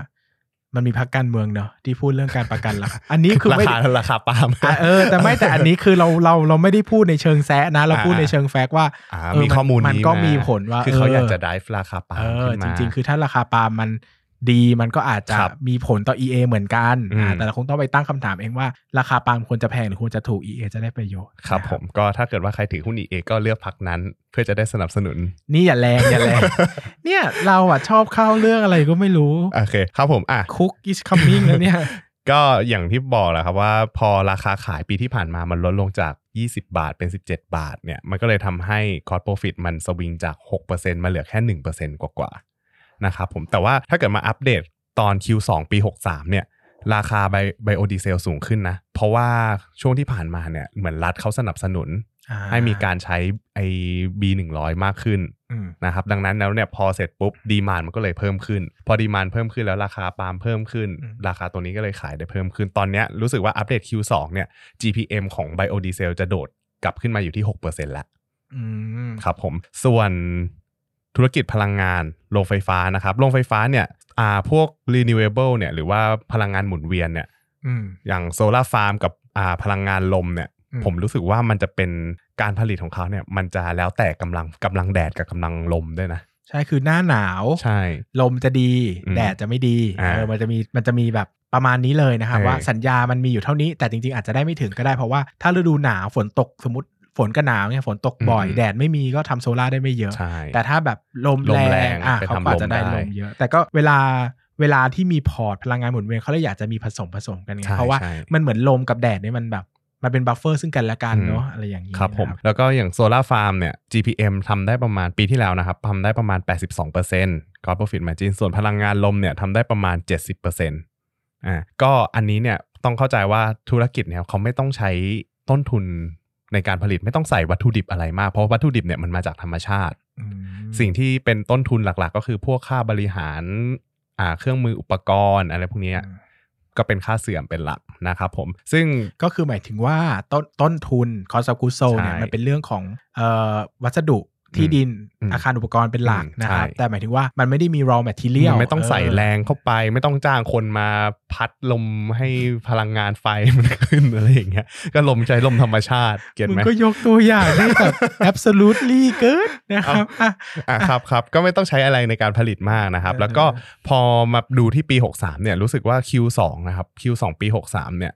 มันมีพักการเมืองเนาะที่พูดเรื่องการประกันราคาอันนี้คือราไม่คาราคาปาล์มอะเออ แต่ไม่แต่อันนี้คือเราเราเราไม่ได้พูดในเชิงแซะนะ เราพูดอ่าในเชิงแฟกต์ว่าอ่าเออมีข้อมูลมันนี้ก็มีาผลว่าคือเขาเออออยากจะ drive ราคาปาเอล์มอขึ้นจมาริง ๆ คือถ้าราคาปาล์มมัน ดีมันก็อาจจะครับมีผลต่อ EA เหมือนกันอืมอ่าแต่เราคงต้องไปตั้งคำถามเองว่า ราคาปาล์มควรจะแพงหรือควรจะถูก EA จะได้ประโยชน์ครับนะผมก็ถ้าเกิดว่าใครถือหุ้น EA ก็เลือกพักนั้น เพื่อจะได้สนับสนุน นี่อย่าแรงอย่าแรงเนี่ยเราอะชอบเข้าเรื่องอะไรก็ไม่รู้โอเคครับผมอะคุก is coming แล้วเนี่ยก็อย่างที่บอกแหละครับว่าพอราคาขายปีที่ผ่านมามันลดลงจาก 20 บาทเป็น 17 บาทเนี่ยมันก็เลยทำให้ cost profit มันสวิงจาก 6%มาเหลือแค่ 1%กว่าๆ นะครับผมแต่ว่าถ้าเกิดมาอัปเดตตอน Q2 ปี 63 เนี่ยราคาไบไบโอดีเซลสูงขึ้นนะ เพราะว่าช่วงที่ผ่านมาเนี่ยเหมือนรัฐเขาสนับสนุนอ่าให้มีการใช้ไอ้ B100 มากขึ้นอืมนะครับดังนั้นแล้วเนี่ยพอเสร็จปุ๊บดีมานมันก็เลยเพิ่มขึ้น พอดีมานเพิ่มขึ้นแล้วราคาปาล์มเพิ่มขึ้นอืมราคาตัวนี้ก็เลยขายได้เพิ่มขึ้นตอนเนี้ยรู้สึกว่าอัปเดต Q2 เนี่ย GPM ของ Biodiesel จะโดดกลับขึ้นมาอยู่ที่6%แล้วอืมครับผมส่วน ธุรกิจพลังงานโรงไฟฟ้านะครับโรงไฟฟ้าเนี่ยอ่าพวก renewable เนี่ยหรือว่าพลังงานหมุนเวียนเนี่ยอืมอย่างโซลาร์ฟาร์มกับอ่าพลังงานลมเนี่ยอืมผมรู้สึกว่ามันจะเป็นการผลิตของเขาเนี่ยมันจะแล้วแต่กำลังกำลังแดดกับกำลังลมด้วยนะใช่คือหน้าหนาวใช่ลมจะดีอืมแดดจะไม่ดีอ่าเออมันจะมีมันจะมีแบบประมาณนี้เลยนะครับเออว่าสัญญามันมีอยู่เท่านี้แต่จริงๆอาจจะได้ไม่ถึงก็ได้เพราะว่าถ้าฤดูหนาวฝนตกสมมติ ฝนก็หนาวเนี่ยฝนตกบ่อยอืมแดดไม่มีก็ทำโซล่าร์ได้ไม่เยอะใช่แต่ถ้าแบบลมลมแรงแรงอะไปเขาทำก็อาจจะได้ลมได้ลมเยอะ แต่ก็เวลาเวลาที่มีพอร์ตพลังงานหมุนเวียนเขาเลยอยากจะมีผสมผสมกันไงใช่เพราะว่าใช่มันเหมือนลมกับแดดเนี่ยมันแบบมันเป็น bufferซึ่งกันและกันเนาะอะไรอย่างนี้ครับผมนะแล้วก็อย่างโซลาร์ฟาร์มเนี่ย GPM ทำได้ประมาณปีที่แล้วนะครับทำได้ประมาณ 82% Gross Profit Margin ส่วนพลังงานลมเนี่ยทำได้ประมาณ 70%อ่าก็อันนี้เนี่ยต้องเข้าใจว่าธุรกิจเนี่ยเขาไม่ต้องใช้ต้นทุน ในการผลิตไม่ต้องใส่วัตถุดิบอะไรมาก เพราะวัตถุดิบเนี่ยมันมาจากธรรมชาติอืมสิ่งที่เป็นต้นทุนหลักๆ ก็คือพวกค่าบริหารอ่าเครื่องมืออุปกรณ์อะไรพวกเนี้ยอืมก็เป็นค่าเสื่อมเป็นหลักนะครับผม ซึ่งก็คือหมายถึงว่าต้นต้นทุน cost of goods sold ใช่เนี่ยมันเป็นเรื่องของเอ่อวัสดุ ที่ดินอืมอาคารอุปกรณ์เป็นหลักอืมนะครับใช่แต่หมายถึงว่ามันไม่ได้มี raw material ไม่ต้องใส่เแรงเข้าไป ไม่ต้องจ้างคนมาพัดลมให้พลังงานไฟมันขึ้นอะไรอย่างเงี้ยก็ลมใช้ลมธรรมชาติเก็ตมึงไหมก็ยกตัวอย่างได้แบบ absolutely เกินนะครับอะอะครับครับก็ไม่ต้องใช้อะไรในการผลิตมากนะครับเออแล้วก็พอมาดูที่ปี 63เนี่ยรู้สึกว่า Q2 นะครับ Q2 ปี 63เนี่ย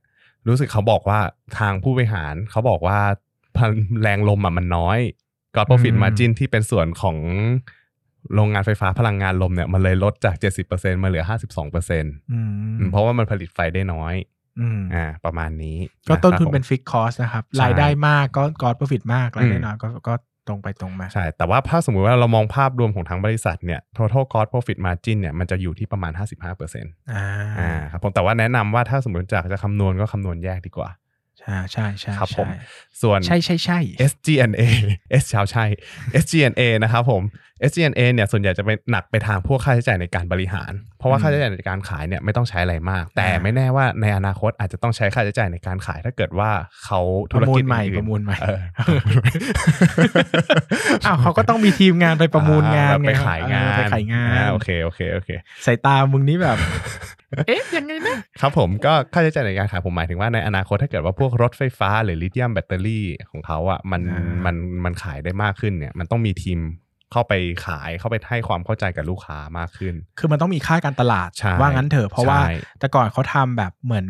รู้สึกเขาบอกว่าทางผู้บริหารเขาบอกว่าพลังแรงลมอะมันน้อย ก็ profit margin ที่เป็นส่วนของโรงงานไฟฟ้าพลังงานลมเนี่ยมันเลยลดจาก 70%มาเหลือ 52%เอืมเพราะว่ามันผลิตไฟได้น้อยอืมอ่าประมาณนี้ ก็ต้นทุนนะครับผมเป็น fixed cost นะครับใช่รายได้มากก็ cost profit มากรายได้อืมน้อยก็ก็ตรงไปตรงมา ใช่ แต่ว่าถ้าสมมุติว่าเรามองภาพรวมของทั้งบริษัทเนี่ย total cost profit margin เนี่ยมันจะอยู่ที่ประมาณ 55%ออ่า่าครับผมแต่ว่าแนะนำว่าถ้าสมมติจากจะคำนวณก็คำนวณแยกดีกว่า ใช่ใช่ใช่ครับผมใช่ส่วนใช่ใช่ใช่ SG&A S ชาวใช่ SG&A นะครับผม SG&A เนี่ยส่วนใหญ่จะเป็นหนักไปทางพวกค่าใช้จ่ายในการบริหาร เพราะว่าอืมค่าใช้จ่ายในการขายเนี่ยไม่ต้องใช้อะไรมาก แต่อ่าไม่แน่ว่าในอนาคตอาจจะต้องใช้ค่าใช้จ่ายในการขาย ถ้าเกิดว่าเขาปธุระรมูกิลจใหม่อื่นๆประมูลใหม่เอออ้าวเขาก็ต้องมีทีมงานไปประมูลงานอ่แบบไปไงขายงานเออไปขายงานอ่โอเคโอเคโอเคสายตามึงนี่แบบเอ๊ะยังไงนะครับผมก็ค่าใช้จ่ายในการขายผมหมายถึงว่าในอนาคตถ้าเกิดว่าพวกรถไฟฟ้าหรือลิเธียมแบตเตอรี่ของเขาอะมันอ่ามัมันมันขายได้มากขึ้นเนี่ยมันต้องมีทีม เข้าไปขายเข้าไปให้ความเข้าใจกับลูกค้ามากขึ้น คือมันต้องมีค่าการตลาดใช่ว่างั้นเถอะเพราะว่าใช่แต่ก่อนเขาทำแบบเหมือน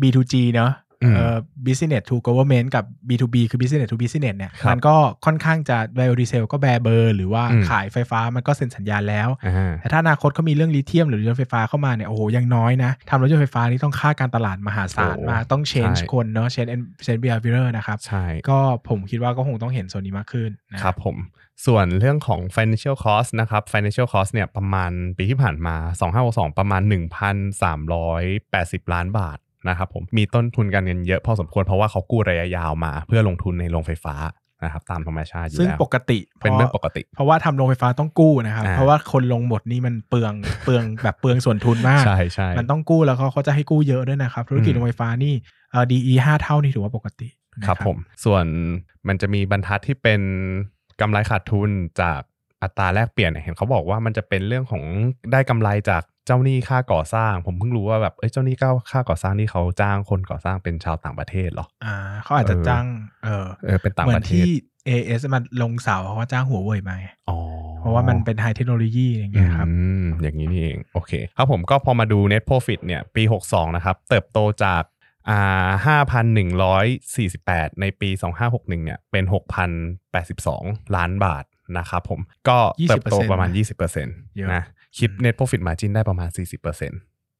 B2G เนอะอืมเอ่อ business to government กับ B2B คือ business to business เนี่ยครับมันก็ค่อนข้างจะ biodiesel ก็แบร์เบอร์ หรือว่าอืมขายไฟฟ้ามันก็เซ็นสัญญาแล้วอ่าแต่ถ้าอนาคตเขามีเรื่องลิเธียมหรือรถยนต์ไฟฟ้าเข้ามาเนี่ย โอ้โห ยังน้อยนะทำรถยนต์ไฟฟ้านี่ต้องค่าการตลาดมหาศาลโอ้มาก ต้อง change ใช่คนเนาะ change change behavior นะครับใช่ก็ผมคิดว่าก็คงต้องเห็นโซนนี้มากขึ้นนะครับผม ส่วนเรื่องของ financial cost นะครับ financial cost เนี่ยประมาณปีที่ผ่านมา 2562 ประมาณ 1,380 ล้านบาทนะครับผมมีต้นทุนการเงินเยอะพอสมควรเพราะว่าเขากู้ระยะยาวมา เพื่อลงทุนในโรงไฟฟ้านะครับตามธรรมชาติอยู่ซึ่งแล้วปกติเป็นเรื่องปกติ เพราะว่าทำโรงไฟฟ้าต้องกู้นะครับอ่าเพราะว่าคนลงหมดนี่มันเปลืองเปลืองแบบเปลืองส่วนทุนมาก ใช่ใช่มันต้องกู้แล้วก็เขาจะให้กู้เยอะด้วยนะครับ ธุรกิจอืมโรงไฟฟ้านี่เอ่อ DE ห้าเท่านี่ถือว่าปกตินะครับผมส่วนมันจะมีบรรทัดที่เป็น กำไรขาดทุนจากอัตราแลกเปลี่ยนเนี่ยเห็นเขาบอกว่ามันจะเป็นเรื่องของได้กำไรจากเจ้าหนี้ค่าก่อสร้าง ผมเพิ่งรู้ว่าแบบเอ้ยเจ้าหนี้ก้าค่าก่อสร้างที่เขาจ้างคนก่อสร้างเป็นชาวต่างประเทศเหรออ่าเขาอาจจะเออจ้างเออเออเป็นต่างเหมืปอนระเทศที่ AS มันลงเสาเขาก็จ้างหัวเว่ยมาไงอ๋อเพราะว่ามันเป็นไฮเทคโนโลยีอย่างเงี้ยครับอืมอย่างนี้นี่เอง โอเค ครับผมก็พอมาดู net profit เนี่ยปี 62 นะครับ เติบโตจาก อ่า5,148ในปี2561เนี่ยเป็น6,082ล้านบาทนะครับผมก็เติบโตประมาณ 20%นะคิด net profit margin ได้ประมาณ 40%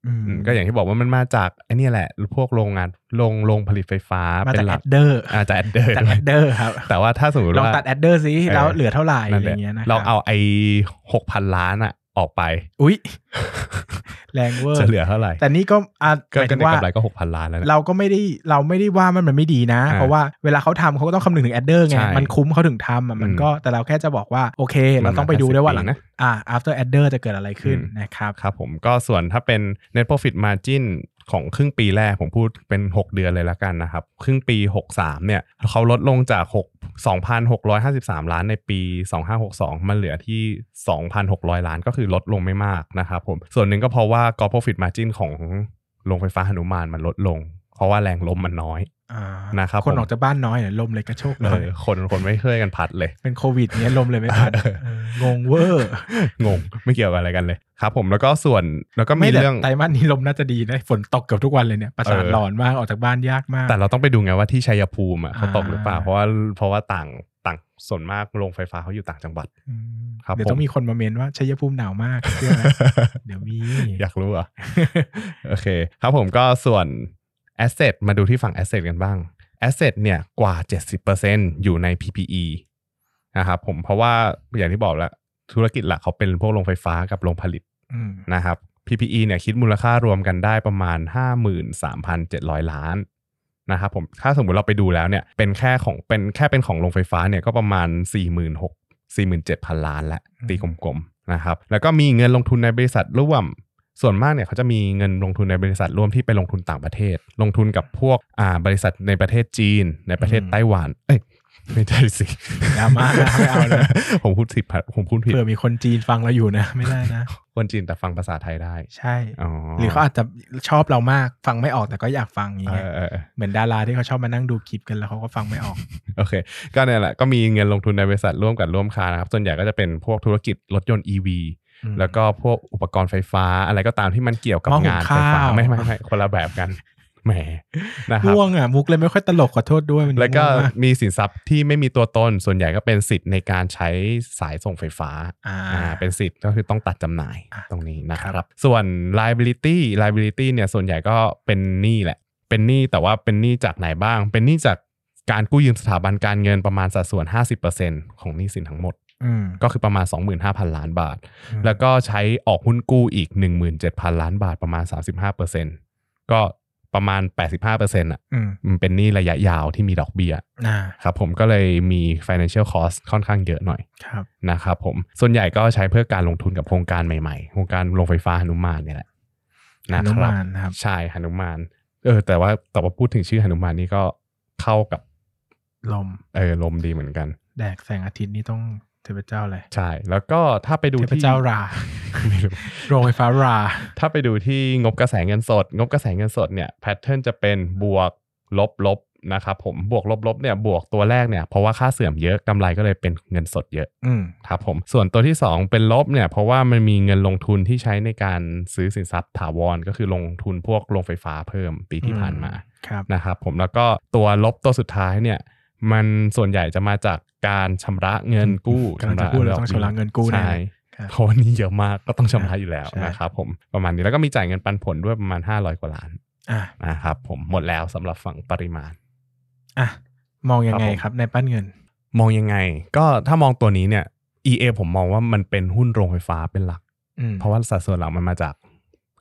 อืมอืมก็อย่างที่บอกว่ามันมาจากไอ้เนี่ยแหละ พวกโรงงานโรงโรงผลิตไฟฟ้ามาเป็นหลักจาก adder อาจจะ adder จาก adder ครับ แต่ว่าถ้าสมมติลองว่าตัด adderอร์ซิเออแล้วเหลือเท่าไหร่นั่นแหละอะไรเงี้ยนะเราครับเอาไอ้หกพันล้านอะ ออกไป อุ๊ยแรงเวอร์จะเหลือเท่าไหร่ แต่นี่ก็อะหก็มายก็ถึงในว่ากำไรก็หกพันล้านแล้วนะเราก็ไม่ได้เราไม่ได้ว่ามันมันไม่ดีนะอ่าเพราะว่าเวลาเขาทำเขาก็ต้องคำนึงถึง adder ไงใช่มันคุ้มเขาถึงทำอะมันอืมก็แต่เราแค่จะบอกว่า โอเคเรามันต้องไปดูด้วยว่าหลัง50ปีนะอ่า after adder จะเกิดอะไรขึ้นอืมนะครับ ครับผมก็ส่วนถ้าเป็น net profit margin ของครึ่งปีแรกผมพูดเป็น 6 เดือนเลยละกันนะครับ ครึ่งปี 63เนี่ยเขาลดลงจาก6 2,653 ล้านในปี 2562 มันเหลือที่ 2,600 ล้านก็คือลดลงไม่มากนะครับผมส่วนหนึ่งก็เพราะว่า gross profit margin ของโรงไฟฟ้าหนุมานมันลดลง เพราะว่าแรงลมมันน้อย นะครับคนผมออกจากบ้านน้อยเนี่ยลมเลยกระโชกเอเลยอคนคนไม่ช่วยกันพัดเลย เป็นโควิดเนี้ยลมเลยไม่ทันเออเอองงเวอร์งงไม่เกี่ยวกับอะไรกันเลยครับ ผมแล้วก็ส่วนแล้วก็มีไม่แต่เรื่องไตรมาสนี้ลมน่าจะดีนะฝนตกเกือบทุกวันเลยเนี่ยประสาทเออหลอนมากออกจากบ้านยากมาก แต่เราต้องไปดูไงว่าที่ชัยภูมิอะเขาตกหรือเปล่าอ่าเพราะว่าเพราะว่าต่างต่างส่วนมากโรงไฟฟ้าเขาอยู่ต่างจังหวัดอืมครับเดี๋ยวผมต้องมีคนมาเมนว่าชัยภูมิหนาวมากเชื่อไหมเดี๋ยวมีอยากรู้เหรอะโอเค ครับผมก็ส่วน asset มาดูที่ฝั่ง asset กันบ้าง asset เนี่ยกว่า 70%อยู่ใน PPE นะครับผมเพราะว่าอย่างที่บอกแล้วธุรกิจหลักเขาเป็นพวกโรงไฟฟ้ากับโรงผลิตอืมนะครับ PPE เนี่ยคิดมูลค่ารวมกันได้ประมาณ 53,700 ล้านนะครับผมถ้าสมมุติเราไปดูแล้วเนี่ยเป็นแค่ของเป็นแค่เป็นของโรงไฟฟ้าเนี่ยก็ประมาณ 46 47,000 ล้านและตีกลมๆนะครับแล้วก็มีเงินลงทุนในบริษัทร่วม ส่วนมากเนี่ยเขาจะมีเงินลงทุนในบริษัทร่วมที่ไปลงทุนต่างประเทศ ลงทุนกับพวกอ่าบริษัทในประเทศจีน ในประเทศอืมไต้หวัน เอ้ยไม่ใช่สิดราม่านะไม่เอานะผมพูดผิดผมพูดผิดเผื่อมีคนจีนฟังเราอยู่นะ ไม่ได้นะ คนจีนแต่ฟังภาษาไทยได้ ใช่อ๋อหรือเขาอาจจะชอบเรามากฟังไม่ออกแต่ก็อยากฟังอย่างเอเงี้ยอเออเออเหมือนดาราที่เขาชอบมานั่งดูคลิปกันแล้วเขาก็ฟังไม่ออก โอเค ก็เนี่ยแหละก็มีเงินลงทุนในบริษัทร่วมกันร่วมค้านะครับ ส่วนใหญ่ก็จะเป็นพวกธุรกิจรถยนต์ EV อืม แล้วก็พวกอุปกรณ์ไฟฟ้าอะไรก็ตามที่มันเกี่ยวกับหม้อหุงงานไฟฟ้าข้าวไม่ไม่ไม่คนละแบบกันแหมนะครับง่วงอะมุกเลยไม่ค่อยตลกขอโทษด้วยมันแล้วก็ง่งมามีสินทรัพย์ที่ไม่มีตัวตนส่วนใหญ่ก็เป็นสิทธิ์ในการใช้สายส่งไฟฟ้าอ่าอ่าเป็นสิทธิ์ก็คือต้องตัดจำหน่ายอะตรงนี้นะคครัรับบส่วน liability liability เนี่ยส่วนใหญ่ก็เป็นหนี้แหละ เป็นหนี้แต่ว่าเป็นหนี้จากไหนบ้าง เป็นหนี้จากการกู้ยืมสถาบันการเงินประมาณสัดส่วน 50%ของหนี้สินทั้งหมดอืม ก็คือประมาณ 25,000 ล้านบาทอืมแล้วก็ใช้ออกหุ้นกู้อีก 17,000 ล้านบาทประมาณ 35%ก็ประมาณ 85%อะอืมมันเป็นหนี้ระยะยาวที่มีดอกเบี้ยอ่าครับผมก็เลยมี financial cost ค่อนข้างเยอะหน่อยครับนะครับผมส่วนใหญ่ก็ใช้เพื่อการลงทุนกับโครงการใหม่ๆ โครงการโรงไฟฟ้าหนุมานเนี่ยแหละนะหนุครับมานนะครับใช่หนุมานเออแต่ว่าแต่ว่าพูดถึงชื่อหนุมานนี่ก็เข้ากับลมเออลมดีเหมือนกัน แดกแสงอาทิตย์นี่ต้องเทพเจ้าอะไร ใช่ แล้วก็ถ้าไปดูเทพที่เจ้ารา ไม่รู้โรงไฟฟ้ารา ถ้าไปดูที่งบกระแสเงินสด งบกระแสเงินสดเนี่ยแพทเทิร์นจะเป็นบวกลบลบนะครับผมบวกลบลบเนี่ยบวกตัวแรกเนี่ยเพราะว่าค่าเสื่อมเยอะกำไรก็เลยเป็นเงินสดเยอะอืมครับผมส่วนตัวที่ 2 เป็นลบเนี่ยเพราะว่ามันมีเงินลงทุนที่ใช้ในการซื้อสินทรัพย์ถาวรก็คือลงทุนพวกโรงไฟฟ้าเพิ่มปีที่ผ่านมาครับนะครับผมแล้วก็ตัวลบตัวสุดท้ายเนี่ยมันส่วนใหญ่จะมาจาก การชำระเงินกู้กำลังจะพูดเลยต้องชำระเงินกู้แน่ใช่ครับเพราะว่านี่เยอะมากก็ต้องชำระอยู่แล้วใช่นะครับผมประมาณนี้แล้วก็มีจ่ายเงินปันผลด้วยประมาณ 500 กว่าล้านอะนะครับผมหมดแล้วสำหรับฝั่งปริมาณอะมองยังไงครับผมครับในปั้นเงิน มองยังไง ก็ถ้ามองตัวนี้เนี่ย EA ผมมองว่ามันเป็นหุ้นโรงไฟฟ้าเป็นหลักอืมเพราะว่าสัดส่วนหลักมันมาจาก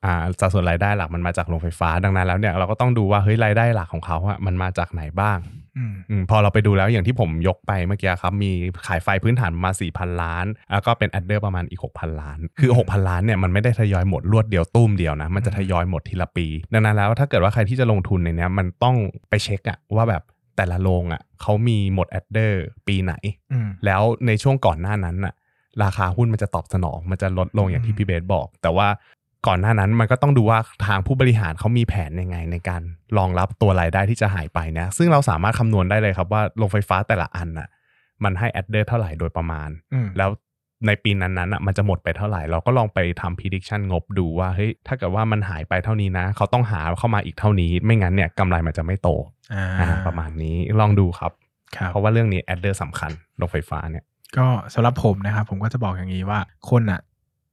อ่าสัดส่วนรายได้หลักมันมาจากโรงไฟฟ้าดังนั้นแล้วเนี่ยเราก็ต้องดูว่าเฮ้ยรายได้หลักของเขาอะมันมาจากไหนบ้าง อืมอมพอเราไปดูแล้วอย่างที่ผมยกไปเมื่อกี้ครับ มีขายไฟพื้นฐานมา 4,000 ล้าน แล้วก็เป็น adder ประมาณอีก 6,000 ล้าน คือ 6,000 ล้านเนี่ยมันไม่ได้ทยอยหมดรวดเดียวตุ้มเดียวนะ มันจะทยอยหมดทีละปี ดังนั้นแล้วถ้าเกิดว่าใครที่จะลงทุนในเนี้ยมันต้องไปเช็คอะว่าแบบแต่ละโรงอะเขามีหมด adder ปีไหนอืมแล้วในช่วงก่อนหน้านั้นน่ะราคาหุ้นมันจะตอบสนอง มันจะลดลงอย่างอืที่อืมพี่เบสบอก แต่ว่า ก่อนหน้านั้นมันก็ต้องดูว่าทางผู้บริหารเขามีแผนยังไงในการรองรับตัวรายได้ที่จะหายไปนะซึ่งเราสามารถคำนวณได้เลยครับว่าโรงไฟฟ้าแต่ละอันน่ะมันให้แอดเดอร์เท่าไหร่โดยประมาณอืมแล้วในปีนั้นๆอะมันจะหมดไปเท่าไหร่ เราก็ลองไปทำ prediction งบดูว่าเฮ้ยถ้าเกิดว่ามันหายไปเท่านี้นะ เขาต้องหาเข้ามาอีกเท่านี้ ไม่งั้นเนี่ยกำไรมันจะไม่โตอ่าอ่าประมาณนี้ลองดูครับครับ เพราะว่าเรื่องนี้แอดเดอร์สำคัญโรงไฟฟ้าเนี่ยก็สำหรับผมนะครับผมก็จะบอกอย่างนี้ว่าคนอะ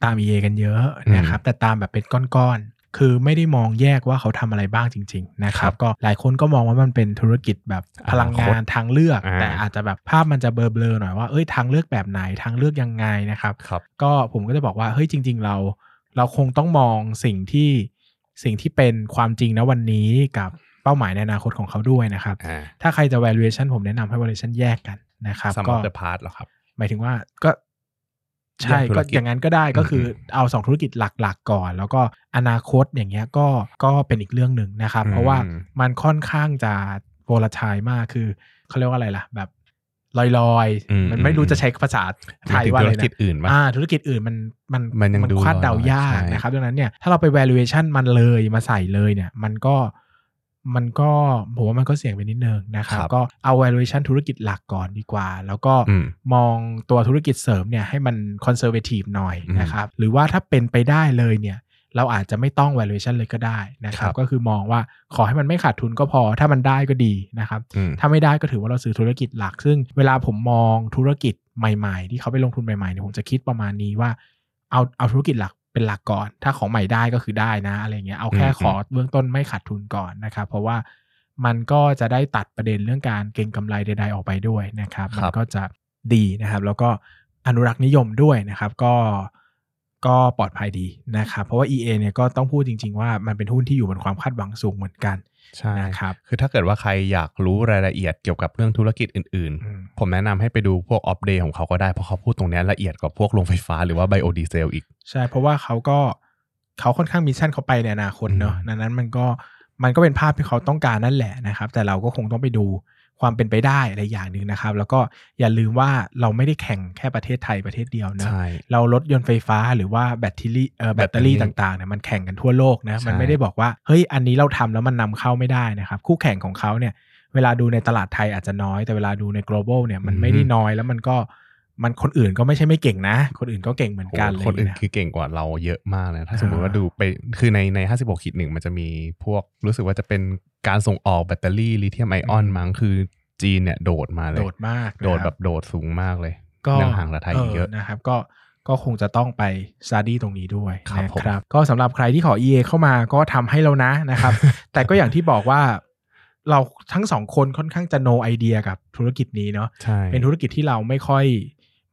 ตาม EA กันเยอะนะครับ แต่ตามแบบเป็นก้อนๆ คือไม่ได้มองแยกว่าเขาทำอะไรบ้างจริง ๆ นะครับ ก็หลายคนก็มองว่ามันเป็นธุรกิจแบบพลังงานทางเลือกอ่าแต่อาจจะแบบภาพมันจะเบลอๆหน่อยว่าเอ้ยทางเลือกแบบไหนทางเลือกยังไงนะครับครับก็ผมก็จะบอกว่าเฮ้ยจริง ๆ เรา เราคงต้องมองสิ่งที่สิ่งที่เป็นความจริงนะวันนี้กับเป้าหมายในอนาคตของเขาด้วยนะครับอ่าถ้าใครจะ valuation ผมแนะนำให้ valuation แยกกันนะครับ sum ก็ of the part เหรอครับ หมายถึงว่าก็ ใช่แยกธุรก็กิจอย่างนั้นก็ได้ก็คืออมเอาสองธุรกิจหลักๆก่อน แล้วก็อนาคตอย่างเงี้ยก็ก็เป็นอีกเรื่องหนึ่งนะครับอืมเพราะว่ามันค่อนข้างจะ volatile มากคือเขาเรียกว่าอะไรล่ะ แบบลอยอืมๆมันไม่รู้อืมจะใช้ภาษาไทหมายยถึงว่าธุอะรไรกิจนะอื่นปะอ่าธุรกิจอื่นมันมันมันยังดูคาดเดาลอยๆยากใช่นะครับดังนั้นเนี่ยถ้าเราไป valuation มันเลยมาใส่เลยเนี่ย มันก็ มันก็ผมว่ามันก็เสี่ยงไปนิดนึงนะครับครับก็เอา valuation ธุรกิจหลักก่อนดีกว่า แล้วก็อืมมองตัวธุรกิจเสริมเนี่ยให้มัน conservative หน่อยอืมนะครับหรือว่าถ้าเป็นไปได้เลยเนี่ยเราอาจจะไม่ต้อง valuation เลยก็ได้นะครัครับบก็คือมองว่าขอให้มันไม่ขาดทุนก็พอ ถ้ามันได้ก็ดีนะครับอืมถ้าไม่ได้ก็ถือว่าเราซื้อธุรกิจหลัก ซึ่งเวลาผมมองธุรกิจใหม่ ๆ ที่เขาไปลงทุนใหม่ๆเนี่ยผมจะคิดประมาณนี้ว่าเอาเอาธุรกิจหลัก เป็นหลักก่อน ถ้าของใหม่ได้ก็คือได้นะอะไรเงี้ยเอาแค่อืมขอเบื้องต้นไม่ขาดทุนก่อนนะครับ เพราะว่ามันก็จะได้ตัดประเด็นเรื่องการเก็งกำไรใดๆออกไปด้วยนะครับมันก็จะดีนะครับ แล้วก็อนุรักษ์นิยมด้วยนะครับ ก็ก็ปลอดภัยดีนะครับ เพราะว่า EA เนี่ยก็ต้องพูดจริง ๆ ว่ามันเป็นหุ้นที่อยู่บนความคาดหวังสูงเหมือนกัน ใช่นะครับ คือถ้าเกิดว่าใครอยากรู้รายละเอียดเกี่ยวกับเรื่องธุรกิจอื่นอืมๆผมแนะนำให้ไปดูพวก Opp Day ของเขาก็ได้ เพราะเขาพูดตรงเนี้ยละเอียดกว่าพวกโรงไฟฟ้าหรือว่าไบโอดีเซลอีก ใช่ เพราะว่าเขาก็เขาค่อนข้าง mission เขาไปในอนาคตเนอะอืมดังนั้นมันก็มันก็เป็นภาพที่เขาต้องการนั่นแหละนะครับ แต่เราก็คงต้องไปดู ความเป็นไปได้อะไรอย่างหนึ่งนะครับ แล้วก็อย่าลืมว่าเราไม่ได้แข่งแค่ประเทศไทยประเทศเดียวนะใช่เรารถยนต์ไฟฟ้าหรือว่าแบตเตอรี่เอ่อแบตเตอรี่แบตเตอรี่ต่างๆเนี่ยมันแข่งกันทั่วโลกนะใช่มันไม่ได้บอกว่าเฮ้ยอันนี้เราทำแล้วมันนำเข้าไม่ได้นะครับ คู่แข่งของเขาเนี่ยเวลาดูในตลาดไทยอาจจะน้อยแต่เวลาดูใน global เนี่ยมันไม่ได้น้อยแล้วมันก็ มันคนอื่นก็ไม่ใช่ไม่เก่งนะ คนอื่นก็เก่งเหมือนกันโหเลยคนอื่นนะคือเก่งกว่าเราเยอะมากเลยนะ ถ้าอ่าสมมติว่าดูไปคือในใน 56ขีดหนึ่งมันจะมีพวกรู้สึกว่าจะเป็นการส่งออกแบตเตอรี่ลิเธียมไอออนมั้งคือจีนเนี่ยโดดมาเลย โดดมากนะโดดคแบรับโดดสูงมากเลยก็ยังห่างกับไทยอีกเยอะนะครับ ก็ก็คงจะต้องไปซาดี้ตรงนี้ด้วยครับนะผมครับ ก็สำหรับใครที่ขอ EA เข้ามาก็ทำให้แล้วนะนะครับ แต่ก็อย่างที่บอกว่าเราทั้งสองคนค่อนข้างจะ no idea กับธุรกิจนี้เนาะใช่เป็นธุรกิจที่เราไม่ค่อย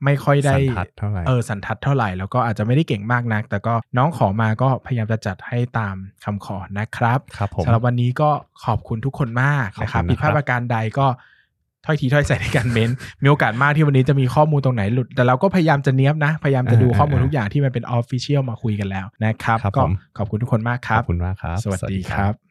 ไม่ค่อยได้สันทัดเท่าไหร่เออสันทัดเท่าไหร่แล้วก็อาจจะไม่ได้เก่งมากนัก แต่ก็น้องขอมาก็พยายามจะจัดให้ตามคำขอนะครับครับผมสำหรับวันนี้ก็ขอบคุณทุกคนมากนะครับขอบคุณนะครับผิดพลาดประการใดก็ถ้อยทีถ้อยอาศัยในการเม้นมีโอกาสมากที่วันนี้จะมีข้อมูลตรงไหนหลุด แต่เราก็พยายามจะเนี้ยบนะ พยายามจะดูข้อมูลทุกอย่างที่มันเป็น official มาคุยกันแล้วนะครับครับก็ผมขอบคุณทุกคนมากครับขอบคุณมากครับ สวัสดีครับ